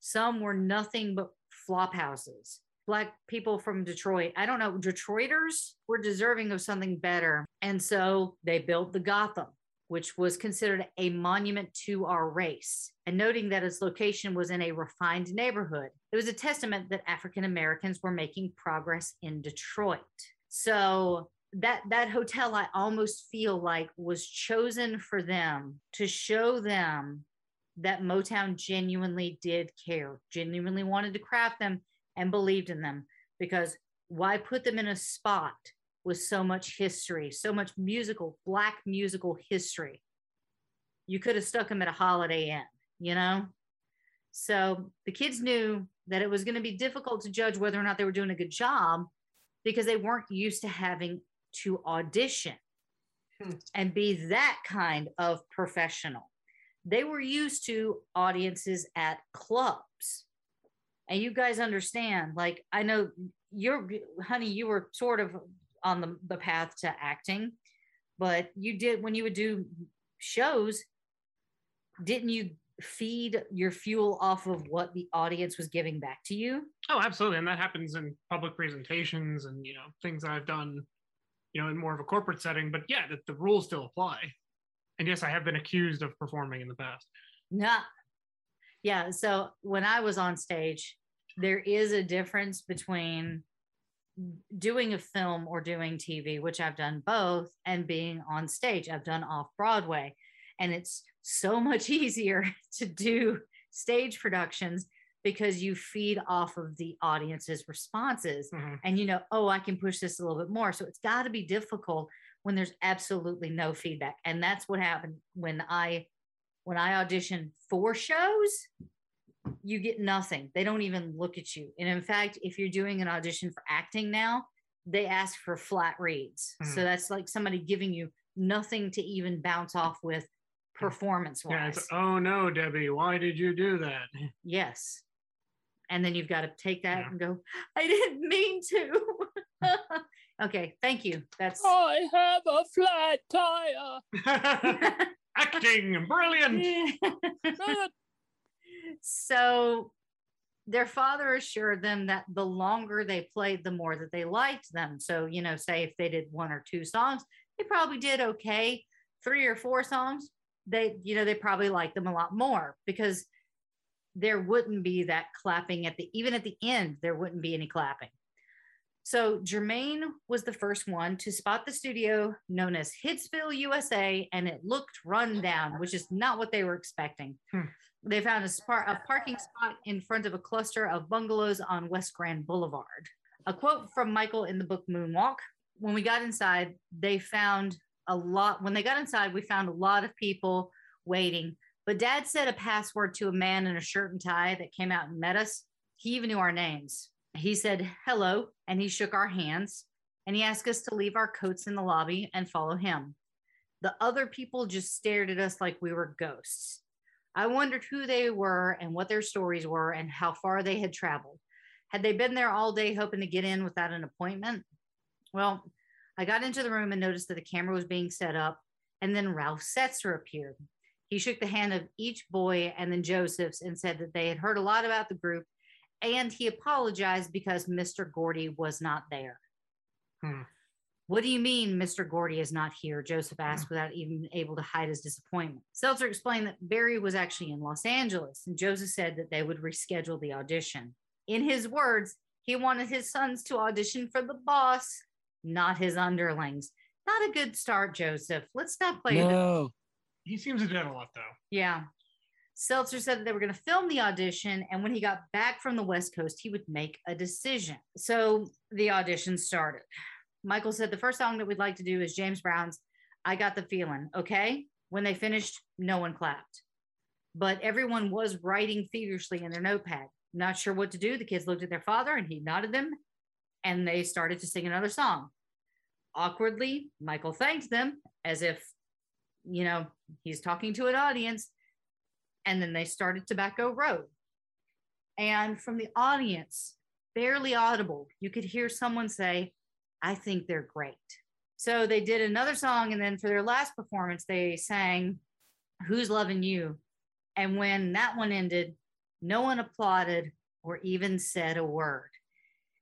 Some were nothing but flop houses. Black people from Detroit, I don't know, Detroiters were deserving of something better. And so they built the Gotham, which was considered a monument to our race. And noting that its location was in a refined neighborhood, it was a testament that African Americans were making progress in Detroit. So that that hotel I almost feel like was chosen for them to show them that Motown genuinely did care, genuinely wanted to craft them and believed in them because why put them in a spot with so much history, so much musical, black musical history? You could have stuck them at a Holiday Inn, you know? So the kids knew that it was going to be difficult to judge whether or not they were doing a good job because they weren't used to having to audition Hmm. and be that kind of professional. They were used to audiences at clubs. And you guys understand, like, I know you're, honey, you were sort of on the, the path to acting, but you did, when you would do shows, didn't you feed your fuel off of what the audience was giving back to you? Oh, absolutely. And that happens in public presentations and, you know, things I've done, you know, in more of a corporate setting. But yeah, the, the rules still apply. And yes, I have been accused of performing in the past. Nah. Yeah. So when I was on stage, there is a difference between doing a film or doing TV, which I've done both, and being on stage. I've done off Broadway. And it's so *laughs* much easier *laughs* to do stage productions because you feed off of the audience's responses Mhm. and you know, oh, I can push this a little bit more. So it's got to be difficult when there's absolutely no feedback. And that's what happened when I when I auditioned for shows, you get nothing. They don't even look at you. And in fact, if you're doing an audition for acting now, they ask for flat reads. So Mhm. that's like somebody giving you nothing to even bounce off with performance wise. it's, oh no, Debbie, why did you do that? *laughs* Yes. And then you've got to take that Yeah. and go, I didn't mean to. *laughs* okay, thank you. That's I have a flat tire. *laughs* Acting, brilliant. So their father assured them that the longer they played, the more that they liked them. So, you know, say if they did one or two songs, they probably did okay. Three or four songs, they, you know, they probably liked them a lot more because there wouldn't be that clapping at the, even at the end, there wouldn't be any clapping. So Jermaine was the first one to spot the studio known as Hitsville, USA, and it looked run down, which is not what they were expecting. Hmm. They found a, spar- a parking spot in front of a cluster of bungalows on West Grand Boulevard. A quote from Michael in the book Moonwalk When we got inside, they found a lot. When they got inside, we found a lot of people waiting, But dad said a password to a man in a shirt and tie that came out and met us. He even knew our names. He said hello and he shook our hands and he asked us to leave our coats in the lobby and follow him. The other people just stared at us like we were ghosts. I wondered who they were and what their stories were and how far they had traveled. Had they been there all day hoping to get in without an appointment? Well, I got into the room and noticed that the camera was being set up, and then Ralph Seltzer appeared. He shook the hand of each boy and then Joseph's and said that they had heard a lot about the group, and he apologized because Mr. Gordy was not there. Hmm. What do you mean, Mr. Gordy is not here? Joseph mm. asked without even able to hide his disappointment. Seltzer explained that Berry was actually in Los Angeles, and Joseph said that they would reschedule the audition. In his words, he wanted his sons to audition for the boss, not his underlings. Not a good start, Joseph. Let's not play the No. He seems to do that a lot, though. yeah. Seltzer said that they were going to film the audition, and when he got back from the West Coast, he would make a decision. So the audition started. Michael said the first song that we'd like to do is James Brown's I Got the Feeling. Okay. When they finished, no one clapped, but everyone was writing feverishly in their notepad. Not sure what to do. The kids looked at their father and he nodded them, and they started to sing another song. Awkwardly, Michael thanked them as if, you know, he's talking to an audience. And then they started Tobacco Road. And from the audience, barely audible, you could hear someone say, I think they're great. So they did another song. And then for their last performance, they sang Who's Loving You? And when that one ended, no one applauded or even said a word.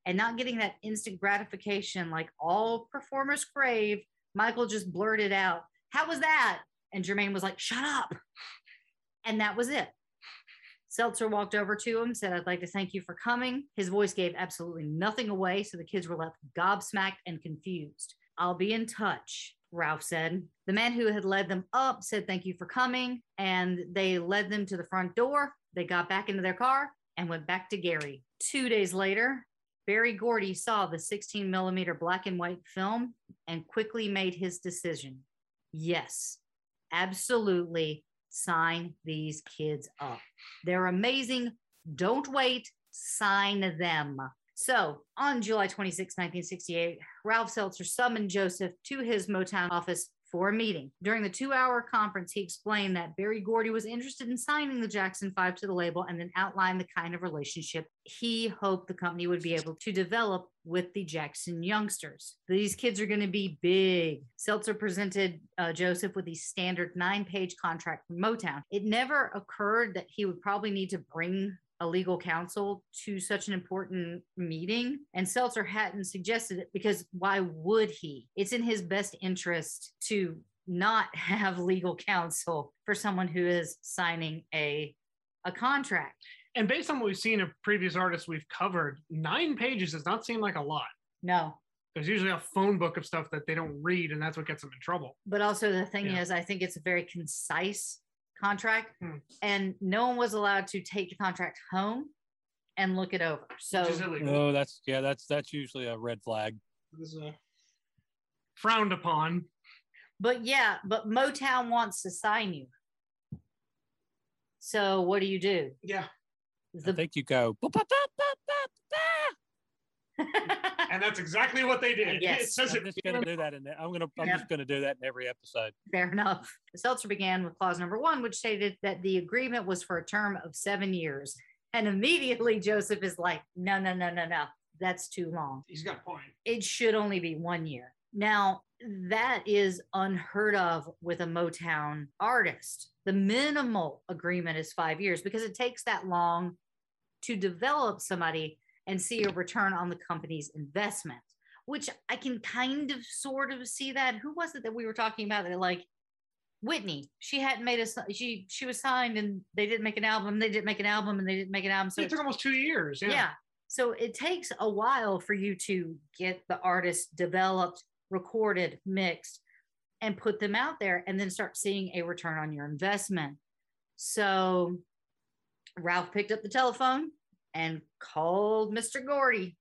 And not getting that instant gratification like all performers crave, Michael just blurted out, How was that? And Jermaine was like, Shut up. And that was it. Seltzer walked over to him, said, I'd like to thank you for coming. His voice gave absolutely nothing away, so the kids were left gobsmacked and confused. I'll be in touch, Ralph said. The man who had led them up said, Thank you for coming. And they led them to the front door. They got back into their car and went back to Gary. Two days later, Berry Gordy saw the 16 millimeter black and white film and quickly made his decision. Yes, absolutely sign these kids up. They're amazing. Don't wait, sign them. So on July 26, 1968, Ralph Seltzer summoned Joseph to his Motown office for a meeting. During the two hour conference, he explained that Berry Gordy was interested in signing the Jackson Five to the label and then outlined the kind of relationship he hoped the company would be able to develop with the Jackson youngsters. These kids are going to be big. Seltzer presented uh, Joseph with the standard nine page contract from Motown. It never occurred that he would probably need to bring a legal counsel to such an important meeting. And Seltzer hadn't suggested it because why would he? It's in his best interest to not *laughs* have legal counsel for someone who is signing a a contract. And based on what we've seen of previous artists we've covered, nine pages does not seem like a lot. No. There's usually a phone book of stuff that they don't read, and that's what gets them in trouble. But also the thing Yeah. is I think it's a very concise contract Hmm. and no one was allowed to take the contract home and look it over. So Which. Oh, that's yeah, that's that's usually a red flag. This is, uh, frowned upon. But yeah, but Motown wants to sign you. So what do you do? Yeah. I think you go. "Ba, ba, ba, ba, ba, ba." And that's *laughs* exactly what they did. Yes. It says I'm it. just gonna do that in there. I'm gonna I'm Yeah. just gonna do that in every episode. Fair enough. The Seltzer began with clause number one, which stated that the agreement was for a term of seven years. And immediately Joseph is like, no, no, no, no, no. That's too long. He's got a point. It should only be one year. Now, that is unheard of with a Motown artist. The minimal agreement is five years because it takes that long to develop somebody and see a return on the company's investment, which I can kind of sort of see that. Who was it that we were talking about that like Whitney? She hadn't made a she she was signed and they didn't make an album. They didn't make an album and they didn't make an album. So it took almost two years. Yeah. yeah. So it takes a while for you to get the artist developed, recorded, mixed, and put them out there and then start seeing a return on your investment. So Ralph picked up the telephone and called Mr. Gordy.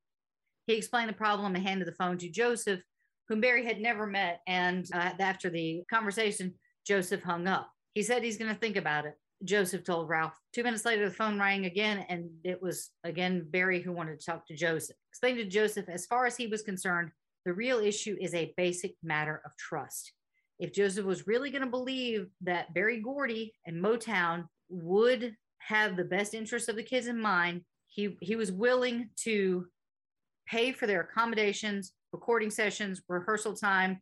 He explained the problem and handed the phone to Joseph, whom Berry had never met. And uh, after the conversation, Joseph hung up. He said he's going to think about it. Joseph told Ralph. Two minutes later, the phone rang again, and it was again Berry who wanted to talk to Joseph. Explained to Joseph, as far as he was concerned, the real issue is a basic matter of trust. If Joseph was really going to believe that Berry Gordy and Motown would have the best interests of the kids in mind, he, he was willing to pay for their accommodations, recording sessions, rehearsal time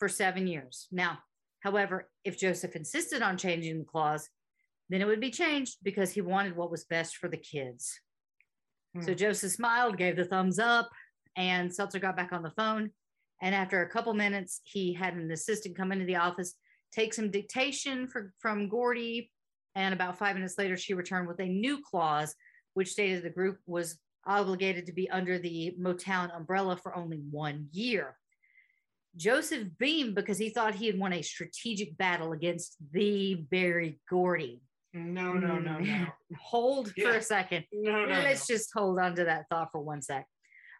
for seven years. Now, however, if Joseph insisted on changing the clause, then it would be changed because he wanted what was best for the kids. So Hmm. Joseph smiled, gave the thumbs up, and Seltzer got back on the phone. And after a couple minutes, he had an assistant come into the office, take some dictation for, from Gordy. And about five minutes later, she returned with a new clause, which stated the group was obligated to be under the Motown umbrella for only one year. Joseph beamed because he thought he had won a strategic battle against the Berry Gordy. No, no, no, no. *laughs* Hold for a second. No, no. Let's no. just hold on to that thought for one sec.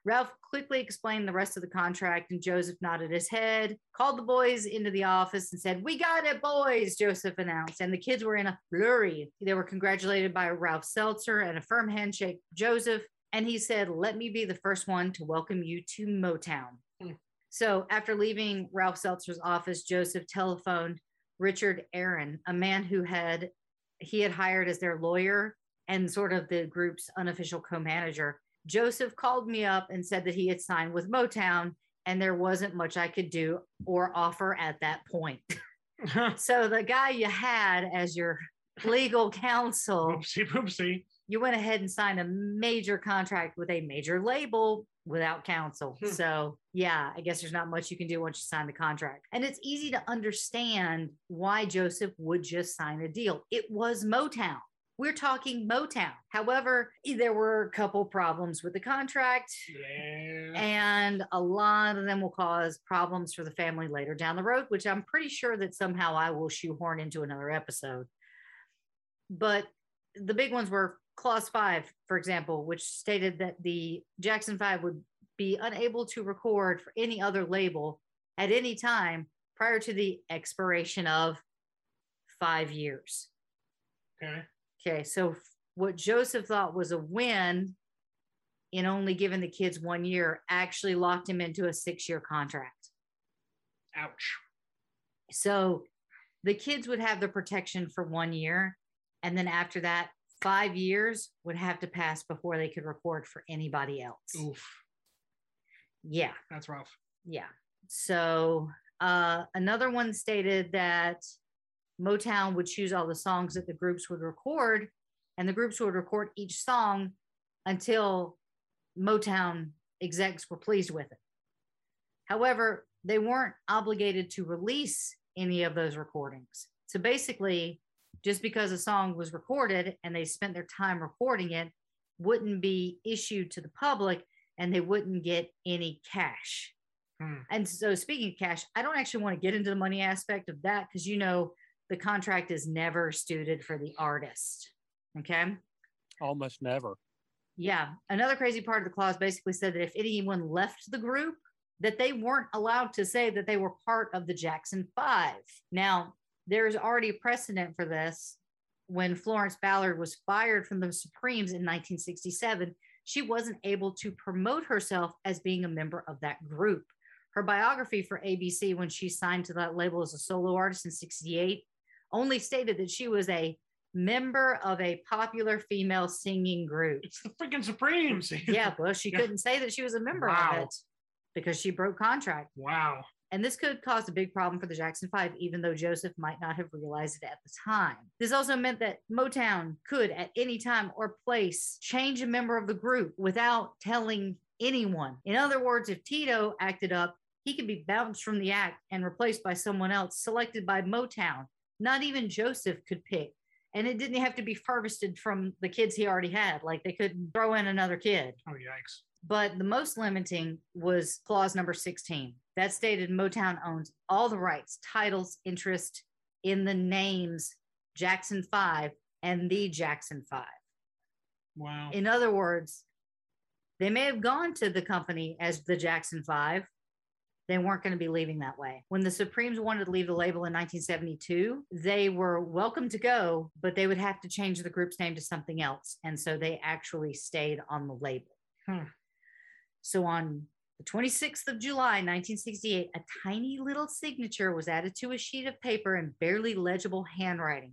Ralph quickly explained the rest of the contract, and Joseph nodded his head, called the boys into the office, and said, We got it, boys, Joseph announced. And the kids were in a flurry. They were congratulated by Ralph Seltzer and a firm handshake, from Joseph. And he said, Let me be the first one to welcome you to Motown. Hmm. So after leaving Ralph Seltzer's office, Joseph telephoned Richard Aaron, a man who had he had hired as their lawyer and sort of the group's unofficial co-manager. Joseph called me up and said that he had signed with Motown and there wasn't much I could do or offer at that point. *laughs* *laughs* so the guy you had as your legal counsel, Oopsie poopsie. you went ahead and signed a major contract with a major label without counsel. Hmm. So, yeah, I guess there's not much you can do once you sign the contract. And it's easy to understand why Joseph would just sign a deal. It was Motown. We're talking Motown. However, there were a couple problems with the contract, Yeah. and a lot of them will cause problems for the family later down the road, which I'm pretty sure that somehow I will shoehorn into another episode. But the big ones were clause five, for example, which stated that the Jackson Five would be unable to record for any other label at any time prior to the expiration of five years. Okay. Okay, so what Joseph thought was a win in only giving the kids one year actually locked him into a six year contract. Ouch. So the kids would have the protection for one year. And then after that, five years would have to pass before they could record for anybody else. Oof. Yeah. That's rough. Yeah. So uh, another one stated that Motown would choose all the songs that the groups would record, and the groups would record each song until Motown execs were pleased with it. However, they weren't obligated to release any of those recordings. So basically, just because a song was recorded and they spent their time recording it, wouldn't be issued to the public and they wouldn't get any cash. Hmm. And so, speaking of cash, I don't actually want to get into the money aspect of that because you know the contract is never suited for the artist. Okay. Almost never. Yeah. Another crazy part of the clause basically said that if anyone left the group, that they weren't allowed to say that they were part of the Jackson Five. Now, there's already a precedent for this. When Florence Ballard was fired from the Supremes in 1967, she wasn't able to promote herself as being a member of that group. Her biography for ABC, when she signed to that label as a solo artist in 68, only stated that she was a member of a popular female singing group. It's the freaking Supremes. *laughs* Yeah, well, she Yeah. couldn't say that she was a member Wow. of it because she broke contract. Wow. And this could cause a big problem for the Jackson Five, even though Joseph might not have realized it at the time. This also meant that Motown could, at any time or place, change a member of the group without telling anyone. In other words, if Tito acted up, he could be bounced from the act and replaced by someone else selected by Motown. Not even Joseph could pick. And it didn't have to be harvested from the kids he already had. Like they couldn't throw in another kid Oh yikes. but the most limiting was clause number 16 that stated motown owns all the rights titles interest in the names jackson 5 and the jackson 5 Wow. in other words they may have gone to the company as the jackson 5 They weren't going to be leaving that way. When the Supremes wanted to leave the label in 1972, they were welcome to go, but they would have to change the group's name to something else. And so they actually stayed on the label. Hmm. So on the 26th of July, 1968, a tiny little signature was added to a sheet of paper in barely legible handwriting.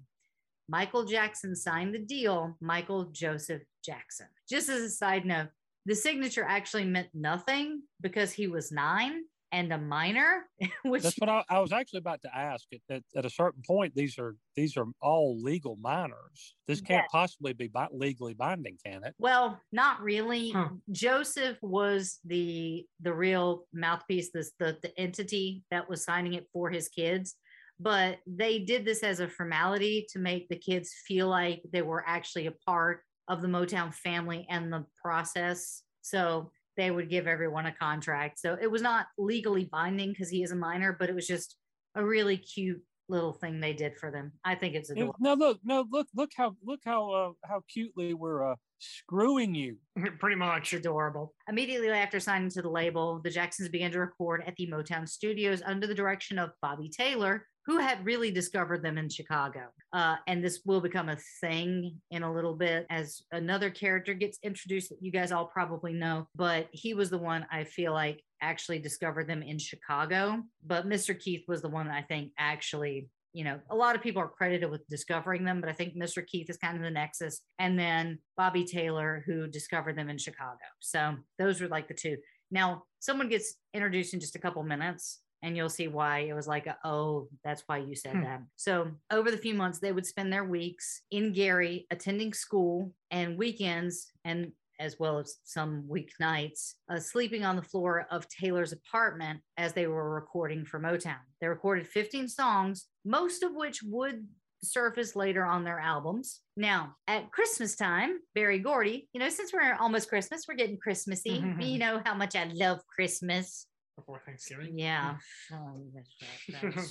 Michael Jackson signed the deal, Michael Joseph Jackson. Just as a side note, the signature actually meant nothing because he was nine and a minor, *laughs* which That's what I, I was actually about to ask. At, at, at a certain point, these are these are all legal minors. This can't possibly be bi- legally binding, can it? well, not really. Huh. Joseph was the the real mouthpiece, this the the entity that was signing it for his kids. But they did this as a formality to make the kids feel like they were actually a part of the Motown family and the process. So they would give everyone a contract. So it was not legally binding because he is a minor, but it was just a really cute little thing they did for them. I think it's adorable. No, look, no, look, look how look how uh, how cutely we're uh, screwing you. *laughs* Pretty much. Adorable. Immediately after signing to the label, the Jacksons began to record at the Motown studios under the direction of Bobby Taylor, who had really discovered them in Chicago. Uh, and this will become a thing in a little bit as another character gets introduced that you guys all probably know. But he was the one I feel like actually discovered them in Chicago. But Mr. Keith was the one I think actually you know, a lot of people are credited with discovering them, but I think Mr. Keith is kind of the nexus. And then Bobby Taylor, who discovered them in Chicago. So those were like the two. Now, someone gets introduced in just a couple minutes, and you'll see why it was like, a, oh, that's why you said Hmm. that. So over the few months, they would spend their weeks in Gary attending school and weekends and as well as some weeknights, uh, sleeping on the floor of Taylor's apartment as they were recording for Motown. They recorded 15 songs, most of which would surface later on their albums. Now, at Christmas time, Berry Gordy, you know, since we're almost Christmas, we're getting Christmassy. you *laughs* know how much I love Christmas. Before Thanksgiving. Yeah. *laughs* Oh, right,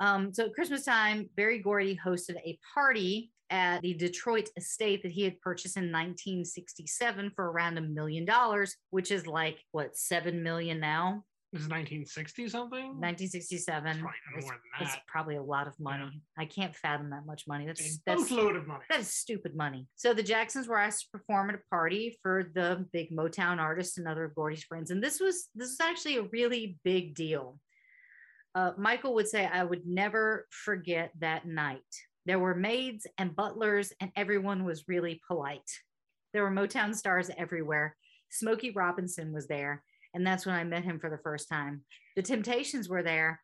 um, so at Christmas time, Berry Gordy hosted a party at the Detroit estate that he had purchased in 1967 for around a million dollars, which is like what seven million now. This is 1960 something. 1967. It's probably It's, more than it's that. probably a lot of money. I can't fathom that much money. A That's that's boatload of money. that is stupid money. So the Jacksons were asked to perform at a party for the big Motown artists and other of Gordy's friends, and this was this was actually a really big deal. Uh, Michael would say, "I would never forget that night. There were maids and butlers, and everyone was really polite. There were Motown stars everywhere. Smokey Robinson was there, and that's when I met him for the first time. The Temptations were there,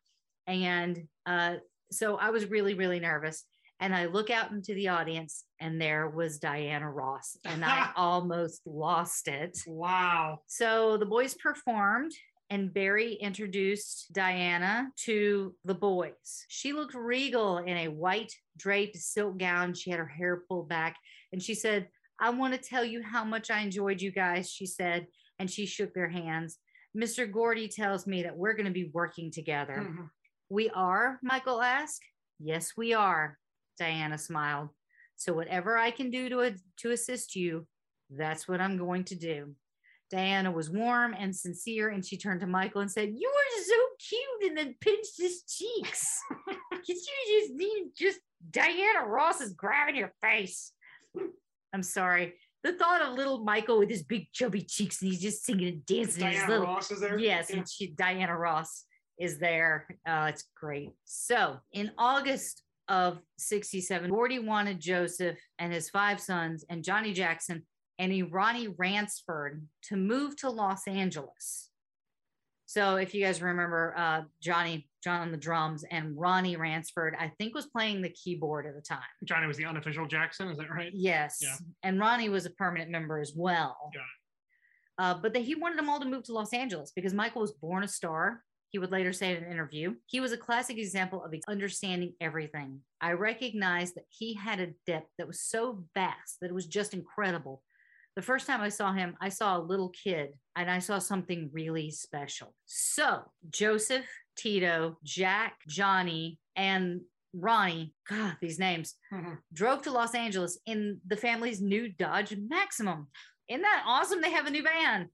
and uh, so I was really, really nervous. And I look out into the audience, and there was Diana Ross, and I *laughs* almost lost it. Wow. So the boys performed, and Berry introduced Diana to the boys. She looked regal in a white draped silk gown. She had her hair pulled back, and she said, I want to tell you how much I enjoyed you guys, she said, and she shook their hands. Mr. Gordy tells me that we're going to be working together. Mhm. We are? Michael asked. Yes, we are. Diana smiled. So whatever I can do to, to assist you, that's what I'm going to do. Diana was warm and sincere, and she turned to Michael and said, You were so cute, and then pinched his cheeks. *laughs* Could you just need just Diana Ross is grabbing your face? I'm sorry. The thought of little Michael with his big chubby cheeks and he's just singing and dancing. his Diana little, Ross is there. Yes, Yeah. and she Diana Ross is there. Uh, it's great. So in August of 67, Gordy wanted Joseph and his five sons and Johnny Jackson and a Ronnie Rancifer to move to Los Angeles. So if you guys remember uh, Johnny John on the drums and Ronnie Rancifer, I think was playing the keyboard at the time. Johnny was the unofficial Jackson. Is that right? Yes. Yeah. And Ronnie was a permanent member as well. Got Uh, but that he wanted them all to move to Los Angeles because Michael was born a star. He would later say in an interview, he was a classic example of understanding everything. I recognized that he had a depth that was so vast that it was just incredible. The first time I saw him, I saw a little kid and I saw something really special. So, Joseph, Tito, Jack, Johnny, and Ronnie, God, these names, Mhm. drove to Los Angeles in the family's new Dodge Maxivan. Isn't that awesome? They have a new van.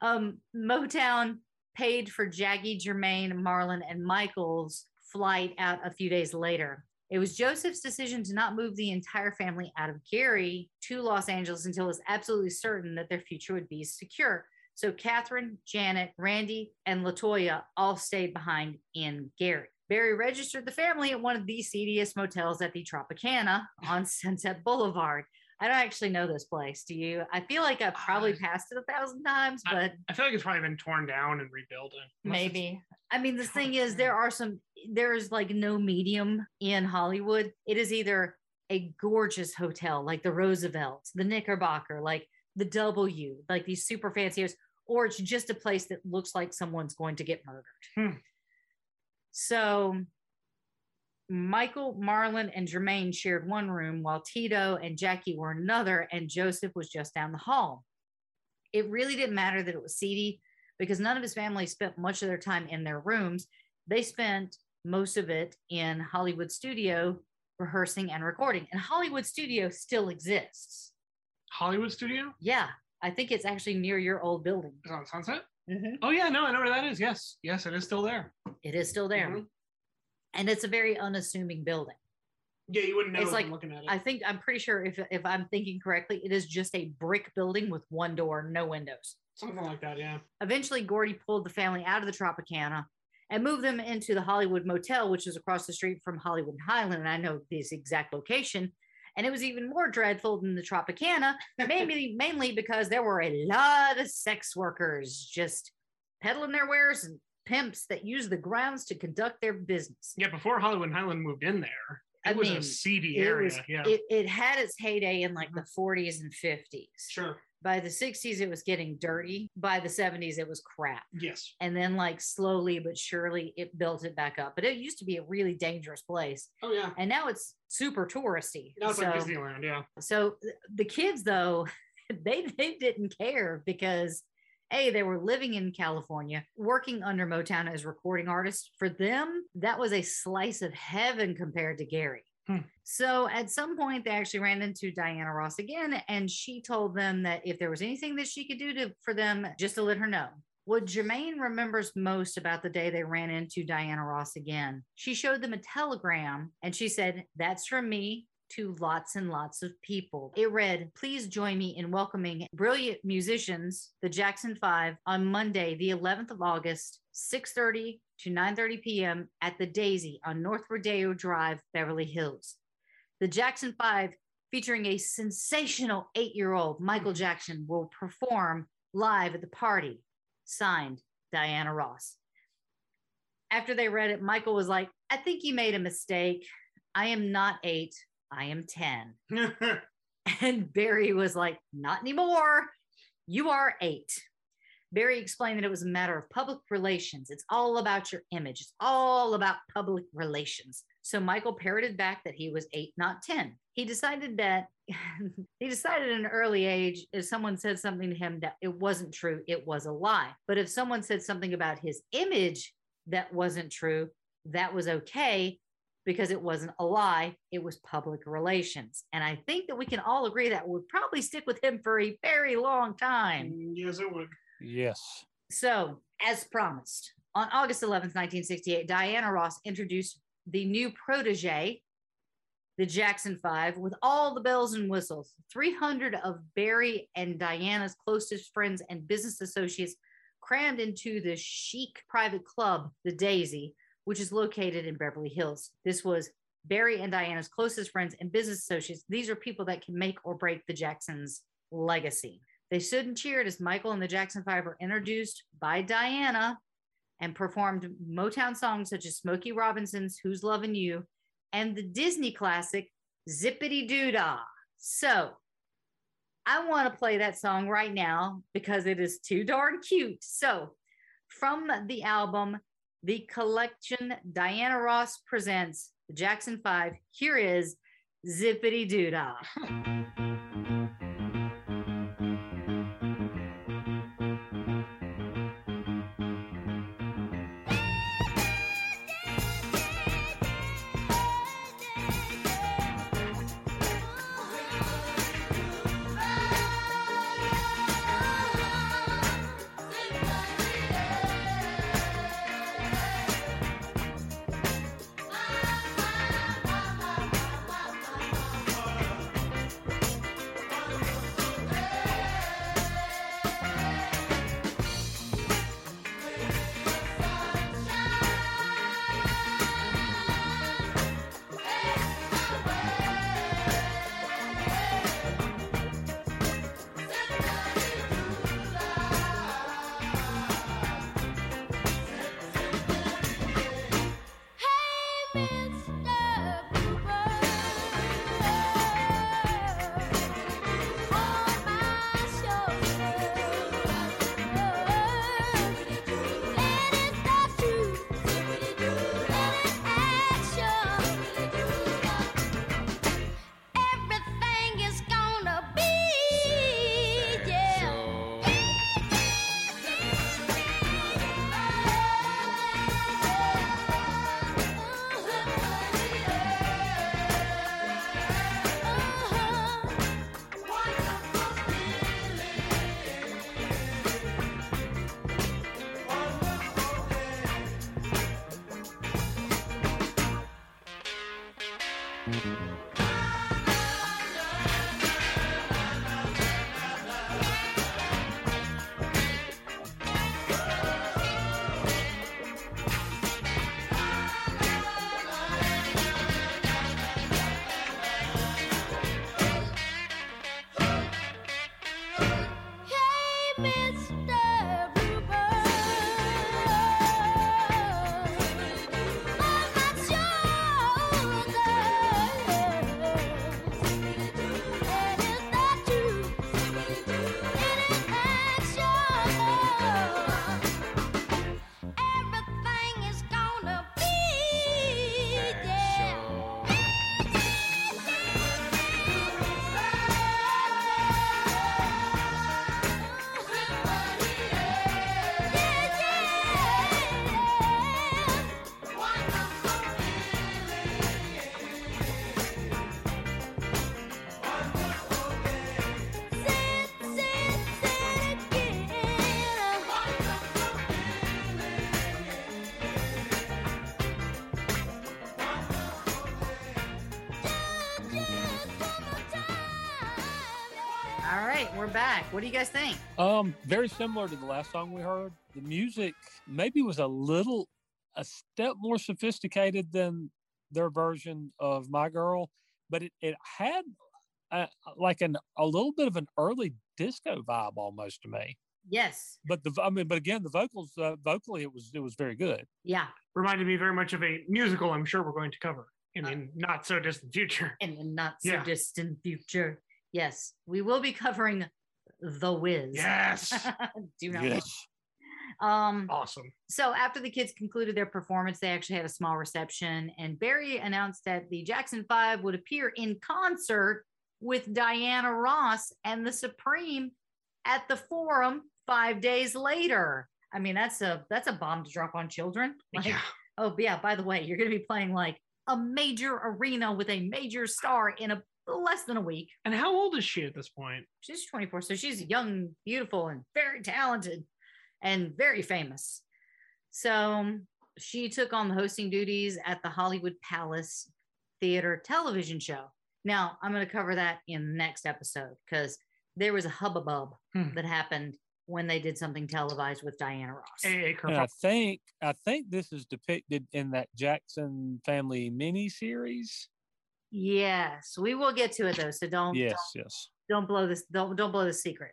Um, Motown paid for Jackie, Jermaine, Marlon, and Michael's flight out a few days later. It was Joseph's decision to not move the entire family out of Gary to Los Angeles until it was absolutely certain that their future would be secure. So Catherine, Janet, Randy, and Latoya all stayed behind in Gary. Berry registered the family at one of the seediest motels at the Tropicana on *laughs* Sunset Boulevard. I don't actually know this place. Do you? I feel like I've probably Uh, passed it a thousand times, but I feel like it's probably been torn down and rebuilt. maybe. I mean, the thing is, there are some, there's like no medium in Hollywood. It is either a gorgeous hotel like the Roosevelt, the Knickerbocker, like the W, like these super fancy, hotels, or it's just a place that looks like someone's going to get murdered. Hmm. So Michael, Marlon, and Jermaine shared one room while Tito and Jackie were another, and Joseph was just down the hall. It really didn't matter that it was seedy because none of his family spent much of their time in their rooms. They spent most of it in Hollywood studio rehearsing and recording. And Hollywood studio still exists. Hollywood Studio Yeah, I think it's actually near your old building. is on Sunset. Mhm. Oh yeah, no, I know where that is. Yes, yes, it is still there. It is still there. Mhm. And it's a very unassuming building. Yeah, you wouldn't know It's if like- I'm looking at it. I think I'm pretty sure if if I'm thinking correctly, it is just a brick building with one door, no windows. Something like that. Yeah. Eventually, Gordy pulled the family out of the Tropicana and moved them into the Hollywood Motel, which is across the street from Hollywood Highland. And I know this exact location. And it was even more dreadful than the Tropicana, mainly *laughs* mainly because there were a lot of sex workers just peddling their wares and pimps that used the grounds to conduct their business. Yeah. Before Hollywood Highland moved in there, it I was mean, a seedy area. was yeah. it, it had its heyday in like mm-hmm. the 40s and 50s. sure. By the 60s, it was getting dirty. By the 70s, it was crap. Yes. and then like slowly but surely it built it back up but it used to be a really dangerous place Oh yeah. and now it's super touristy Now it's so, like Disneyland. Yeah. so the kids though *laughs* they they didn't care because a they were living in california working under motown as recording artists for them that was a slice of heaven compared to gary Hmm. so at some point they actually ran into diana ross again and she told them that if there was anything that she could do to for them just to let her know what Jermaine remembers most about the day they ran into Diana Ross again, she showed them a telegram and she said, That's from me to lots and lots of people. It read, Please join me in welcoming brilliant musicians, the Jackson Five, on Monday, the 11th of August, 6:30 to 9:30 p.m. at the Daisy on North Rodeo Drive, Beverly Hills. The Jackson Five, featuring a sensational eight-year-old Michael Jackson, will perform live at the party. Signed, Diana Ross. After they read it, Michael was like, I think you made a mistake. I am not eight, I am 10. *laughs* And Berry was like, Not anymore. You are eight. Berry explained that it was a matter of public relations. It's all about your image, it's all about public relations. So Michael parroted back that he was eight, not 10. He decided that *laughs* he decided at an early age if someone said something to him that it wasn't true, it was a lie. But if someone said something about his image that wasn't true, that was okay because it wasn't a lie, it was public relations. And I think that we can all agree that would probably stick with him for a very long time. yes, it would. Yes. So, as promised, on August 11th, 1968, Diana Ross introduced the new protege, the Jackson Five, with all the bells and whistles. 300 of Berry and Diana's closest friends and business associates crammed into the chic private club, the Daisy, which is located in Beverly Hills. This was Berry and Diana's closest friends and business associates. These are people that can make or break the Jacksons' legacy. They stood and cheered as Michael and the Jackson Five were introduced by Diana and performed Motown songs such as Smokey Robinson's Who's Loving You and the Disney classic Zippity Doo Dah. So I want to play that song right now because it is too darn cute. So from the album, the collection Diana Ross presents the Jackson Five, here is Zippity Doo Dah. *laughs* back. What do you guys think? Um, very similar to the last song we heard. The music maybe was a little, a step more sophisticated than their version of My Girl, but it, it had uh like an a little bit of an early disco vibe almost to me. Yes. But the I mean, but again, the vocals uh, vocally it was it was very good. Yeah. Reminded me very much of a musical. I'm sure we're going to cover in the not so distant future. In the not so Yeah. distant future. Yes. We will be covering The Wiz. Yes, *laughs* do not Yes. um awesome. so after the kids concluded their performance, they actually had a small reception, and Berry announced that the Jackson Five would appear in concert with Diana Ross and the Supreme at the Forum five days later. I mean, that's a that's a bomb to drop on children. *laughs* Like, yeah. oh yeah, by the way, you're going to be playing like a major arena with a major star in a less than a week. And how old is she at this point? She's 24, so she's young, beautiful, and very talented and very famous. So she took on the hosting duties at the Hollywood Palace Theater television show. Now, I'm going to cover that in the next episode because there was a hubbub Hmm. that happened when they did something televised with Diana Ross. A.A. And I think I think this is depicted in that Jackson family mini series. Yes, we will get to it though, so don't Yes, yes. don't blow this don't don't blow the secret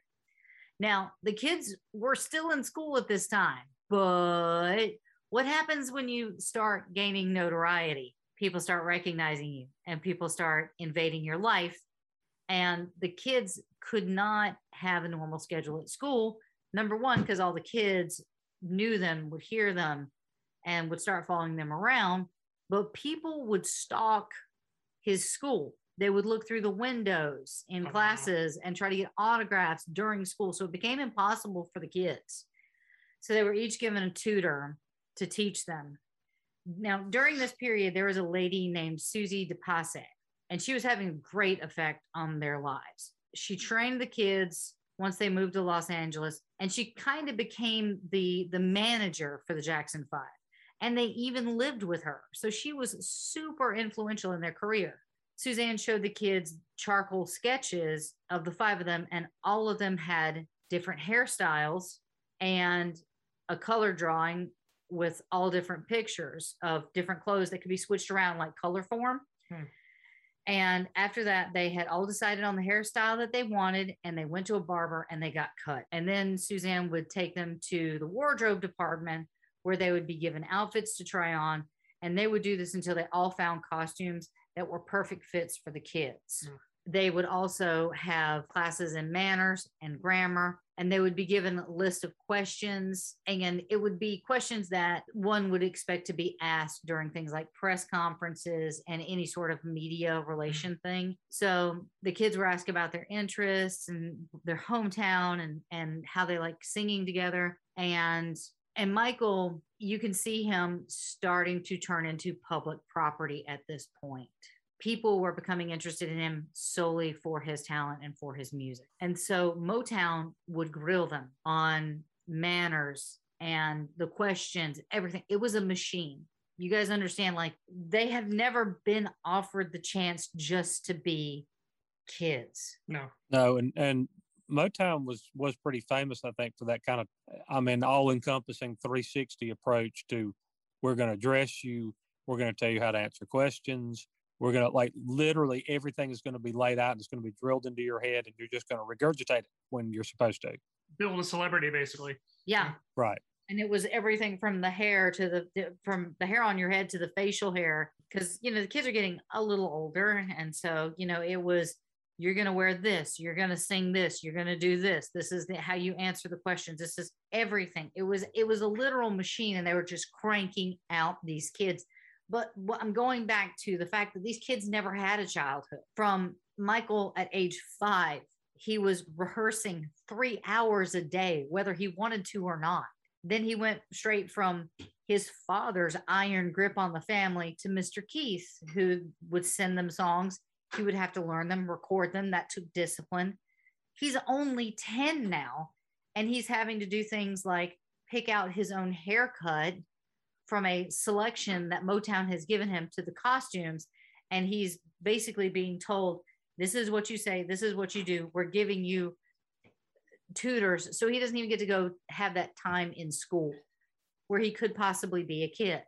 now the kids were still in school at this time but what happens when you start gaining notoriety people start recognizing you and people start invading your life and the kids could not have a normal schedule at school number one because all the kids knew them would hear them and would start following them around but people would stalk his school they would look through the windows in Oh, wow. classes and try to get autographs during school. So it became impossible for the kids. So they were each given a tutor to teach them. Now, during this period, there was a lady named Susie de Passe, and she was having a great effect on their lives. She trained the kids once they moved to Los Angeles, and she kind of became the, the manager for the Jackson Five. And they even lived with her. So she was super influential in their career. Suzanne showed the kids charcoal sketches of the five of them, and all of them had different hairstyles and a color drawing with all different pictures of different clothes that could be switched around like color form. Hmm. And after that, they had all decided on the hairstyle that they wanted, and they went to a barber and they got cut. And then Suzanne would take them to the wardrobe department where they would be given outfits to try on. And they would do this until they all found costumes that were perfect fits for the kids. Mm. They would also have classes in manners and grammar, and they would be given a list of questions. And it would be questions that one would expect to be asked during things like press conferences and any sort of media relation thing. So the kids were asked about their interests and their hometown and, and how they like singing together. And and Michael, you can see him starting to turn into public property at this point. People were becoming interested in him solely for his talent and for his music. And so Motown would grill them on manners and the questions, everything. It was a machine. you guys understand like they have never been offered the chance just to be kids. No. No, and and Motown was was pretty famous, I think, for that kind of, I mean, all encompassing 360 approach to we're going to dress you, we're going to tell you how to answer questions, we're going to like literally everything is going to be laid out and it's going to be drilled into your head, and you're just going to regurgitate it when you're supposed to. Build a celebrity, basically. Yeah. Right. and it was everything from the hair to the, the from the hair on your head to the facial hair because you know the kids are getting a little older and so you know it was you're going to wear this you're going to sing this you're going to do this. This is the, how you answer the questions. This is everything. It was it was a literal machine and they were just cranking out these kids. But what i'm going back to the fact that these kids never had a childhood. From michael at age five he was rehearsing three hours a day whether he wanted to or not. Then he went straight from his father's iron grip on the family to Mr. Keith, who would send them songs. He would have to learn them, record them. That took discipline. He's only 10 now, and he's having to do things like pick out his own haircut from a selection that Motown has given him to the costumes. And he's basically being told, This is what you say, this is what you do. We're giving you tutors. So he doesn't even get to go have that time in school where he could possibly be a kid.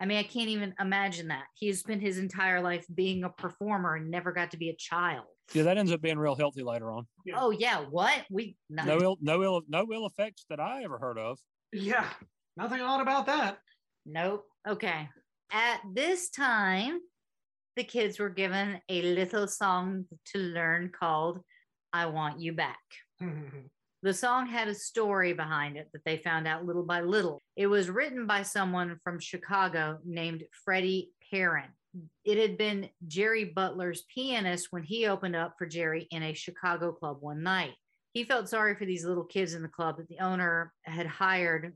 I mean, I can't even imagine that. He's spent his entire life being a performer and never got to be a child. Yeah, that ends up being real healthy later on. Yeah. Oh yeah, what? We no, No ill, no ill, no ill effects that I ever heard of. Yeah. Nothing odd about that. nope. Okay. At this time, the kids were given a little song to learn called I Want You Back. *laughs* Mm-hmm. The song had a story behind it that they found out little by little. It was written by someone from Chicago named Freddie Perren. It had been Jerry Butler's pianist when he opened up for Jerry in a Chicago club one night. He felt sorry for these little kids in the club that the owner had hired,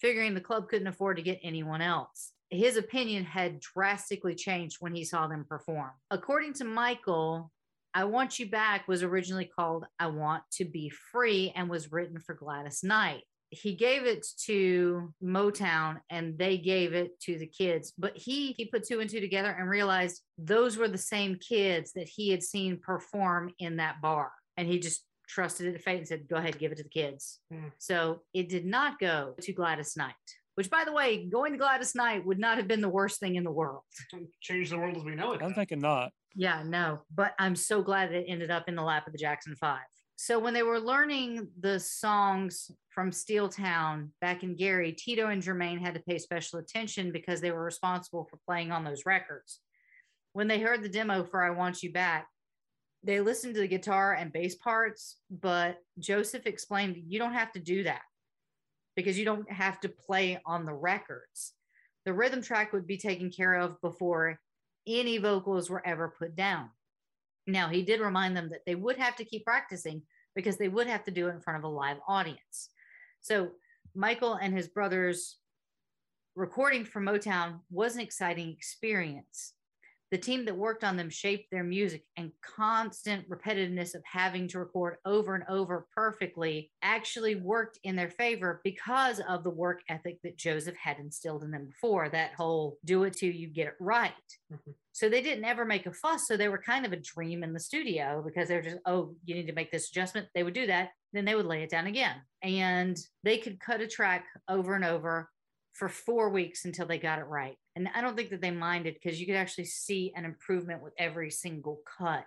figuring the club couldn't afford to get anyone else. His opinion had drastically changed when he saw them perform. According to Michael, I Want You Back was originally called I Want to Be Free and was written for Gladys Knight. He gave it to Motown and they gave it to the kids, but he he put two and two together and realized those were the same kids that he had seen perform in that bar. And he just trusted it to fate and said, Go ahead, give it to the kids. Hmm. So it did not go to Gladys Knight, which by the way, going to Gladys Knight would not have been the worst thing in the world. Change the world as we know it. I'm thinking not. Yeah, no, but I'm so glad it ended up in the lap of the Jackson Five. So when they were learning the songs from Steeltown back in Gary, Tito and Jermaine had to pay special attention because they were responsible for playing on those records. When they heard the demo for I Want You Back, they listened to the guitar and bass parts, but Joseph explained you don't have to do that because you don't have to play on the records. The rhythm track would be taken care of before any vocals were ever put down. Now, he did remind them that they would have to keep practicing because they would have to do it in front of a live audience. So, Michael and his brothers recording for Motown was an exciting experience. The team that worked on them shaped their music, and constant repetitiveness of having to record over and over perfectly actually worked in their favor because of the work ethic that Joseph had instilled in them before that whole do it till you get it right. Mhm. So they didn't ever make a fuss. So they were kind of a dream in the studio because they were just, oh, you need to make this adjustment. They would do that. Then they would lay it down again. And they could cut a track over and over for four weeks until they got it right. And I don't think that they minded because you could actually see an improvement with every single cut.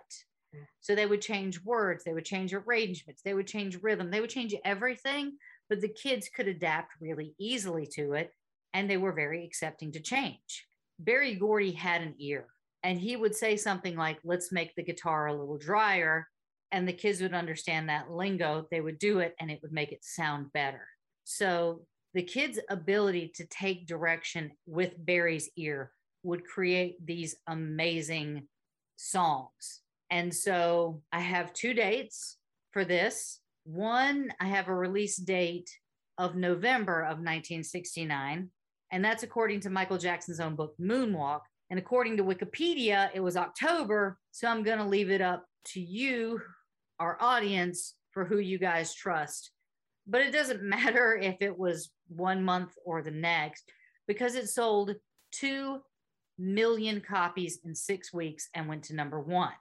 So they would change words, they would change arrangements, they would change rhythm, they would change everything, but the kids could adapt really easily to it and they were very accepting to change. Berry Gordy had an ear and he would say something like, let's make the guitar a little drier. And the kids would understand that lingo. They would do it and it would make it sound better. So the kids' ability to take direction with Berry's ear would create these amazing songs. And so I have two dates for this. One, I have a release date of November of 1969, and that's according to Michael Jackson's own book, Moonwalk. And according to Wikipedia, it was October. So I'm going to leave it up to you, our audience, for who you guys trust. But it doesn't *laughs* matter if it was one month or the next because it sold 2 million copies in six weeks and went to number one.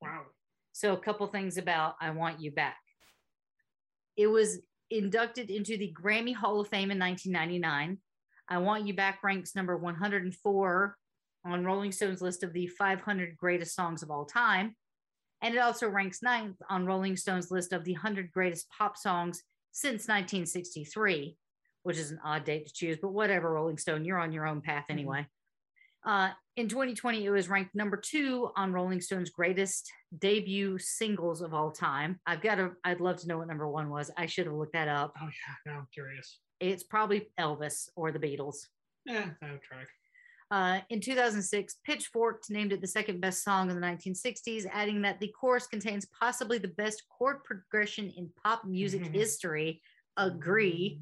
Wow. So, a couple things about I Want You Back. It was inducted into the Grammy Hall of Fame in 1999. I Want You Back ranks number 104 on Rolling Stone's list of the 500 greatest songs of all time. And it also ranks ninth on Rolling Stone's list of the 100 greatest pop songs since 1963, which is an odd date to choose, but whatever, Rolling Stone, you're on your own path anyway. Uh, in 2020, it was ranked number two on Rolling Stone's greatest debut singles of all time. I've got to, I'd love to know what number one was. I should have looked that up. Oh yeah. Now I'm curious. It's probably Elvis or the Beatles. Yeah, that would track. Uh, in 2006, Pitchfork named it the second best song in the 1960s, adding that the chorus contains possibly the best chord progression in pop music Mhm. history. Agree.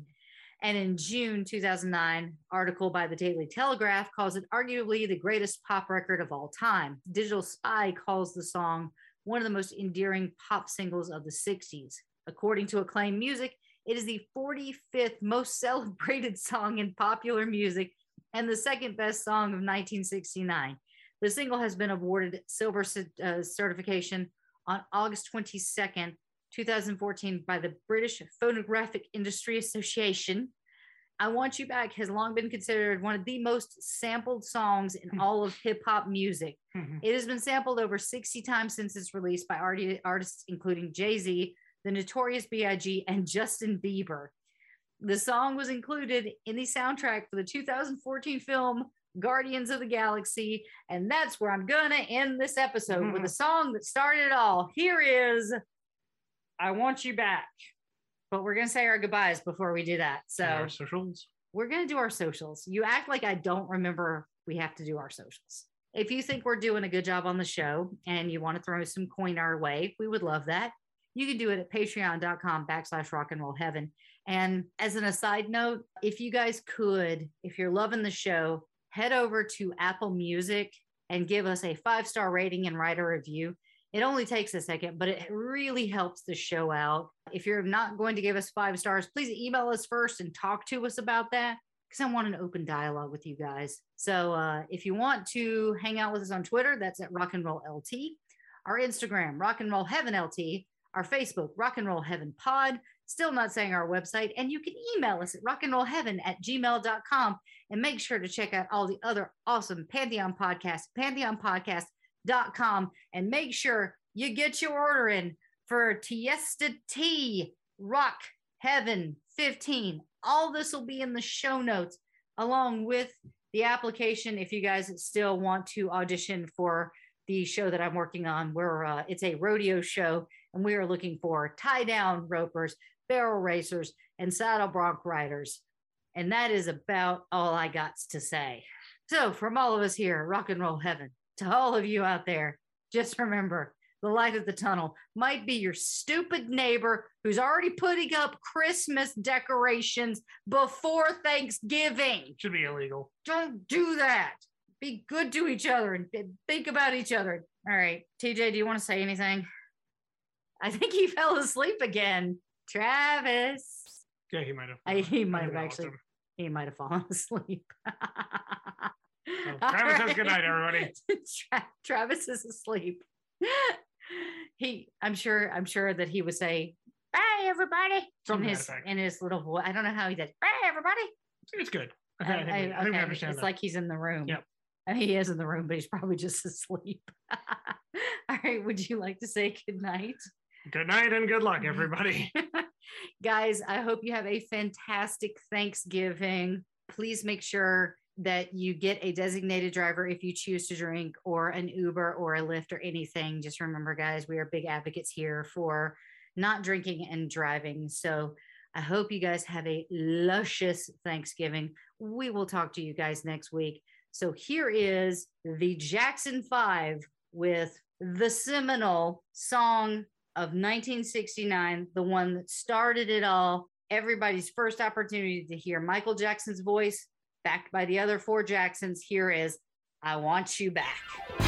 And in June 2009, article by the Daily Telegraph calls it arguably the greatest pop record of all time. Digital Spy calls the song one of the most endearing pop singles of the 60s. According to Acclaim Music, it is the 45th most *laughs* celebrated song in popular music and the second best song of 1969. The single has been awarded silver uh, certification on August 22nd, 2014, by the British Phonographic Industry Association. I Want You Back has long been considered one of the most sampled songs in Hmm. all of hip hop music. Mhm. It has been sampled over 60 times since its release by arti- artists including Jay Z, the Notorious B.I.G., and Justin Bieber. The song was included in the soundtrack for the 2014 film Guardians of the Galaxy. And that's where I'm going to end this episode with a mm-hmm. song that started it all. Here is I Want You Back. But we're going to say our goodbyes before we do that. So And our socials. we're going to do our socials. You act like I don't remember we have to do our socials. If you think we're doing a good job on the show and you want to throw some coin our way, we would love that. You can do it at patreon.com backslash rock and roll heaven. And as an aside note, if you guys could, if you're loving the show, head over to Apple Music and give us a five star rating and write a review. It only takes a second, but it really helps the show out. If you're not going to give us five stars, please email us first and talk to us about that because I want an open dialogue with you guys. So uh, if you want to hang out with us on Twitter, that's at Rock and Roll LT. Our Instagram, Rock and Roll Heaven LT. Our Facebook, Rock and Roll Heaven Pod. Still not saying our website. And you can email us at rockandrollheaven at gmail.com and make sure to check out all the other awesome Pantheon podcasts, pantheonpodcast.com, and make sure you get your order in for Tiesta Tea Rock Heaven 15. All this will be in the show notes along with the application if you guys still want to audition for the show that I'm working on where uh, it's a rodeo show and we are looking for tie down ropers, barrel racers, and saddle bronc riders. And that is about all I got to say. So, from all of us here, Rock and Roll Heaven, to all of you out there, just remember the light at the tunnel might be your stupid neighbor who's already putting up Christmas decorations before Thanksgiving. Should be illegal. Don't do that. Be good to each other and think about each other. All right. TJ, do you want to say anything? I think he fell asleep again. Travis. Yeah, he might have. I- he might have actually- him. He might have fallen *laughs* asleep. Well, *laughs* Travis says good night, everybody. *laughs* Tra- Travis is asleep. he, I'm sure, I'm sure that he would say, "Bye, everybody," in his in his little voice. I don't know how he does. Bye, everybody. It's good. I, um, I- think- I I- I okay, understand It's that. like he's in the room. Yep. I he is in the room, but he's probably just asleep. All right. Would you like to say good night? Good night and good luck, everybody. *laughs* Guys, I hope you have a fantastic Thanksgiving. Please make sure that you get a designated driver if you choose to drink, or an Uber or a Lyft or anything. Just remember, guys, we are big advocates here for not drinking and driving. So I hope you guys have a luscious Thanksgiving. We will talk to you guys next week. So here is the Jackson Five with the seminal song of 1969, the one that started it all, everybody's first opportunity to hear Michael Jackson's voice, backed by the other four Jacksons. Here is I Want You Back.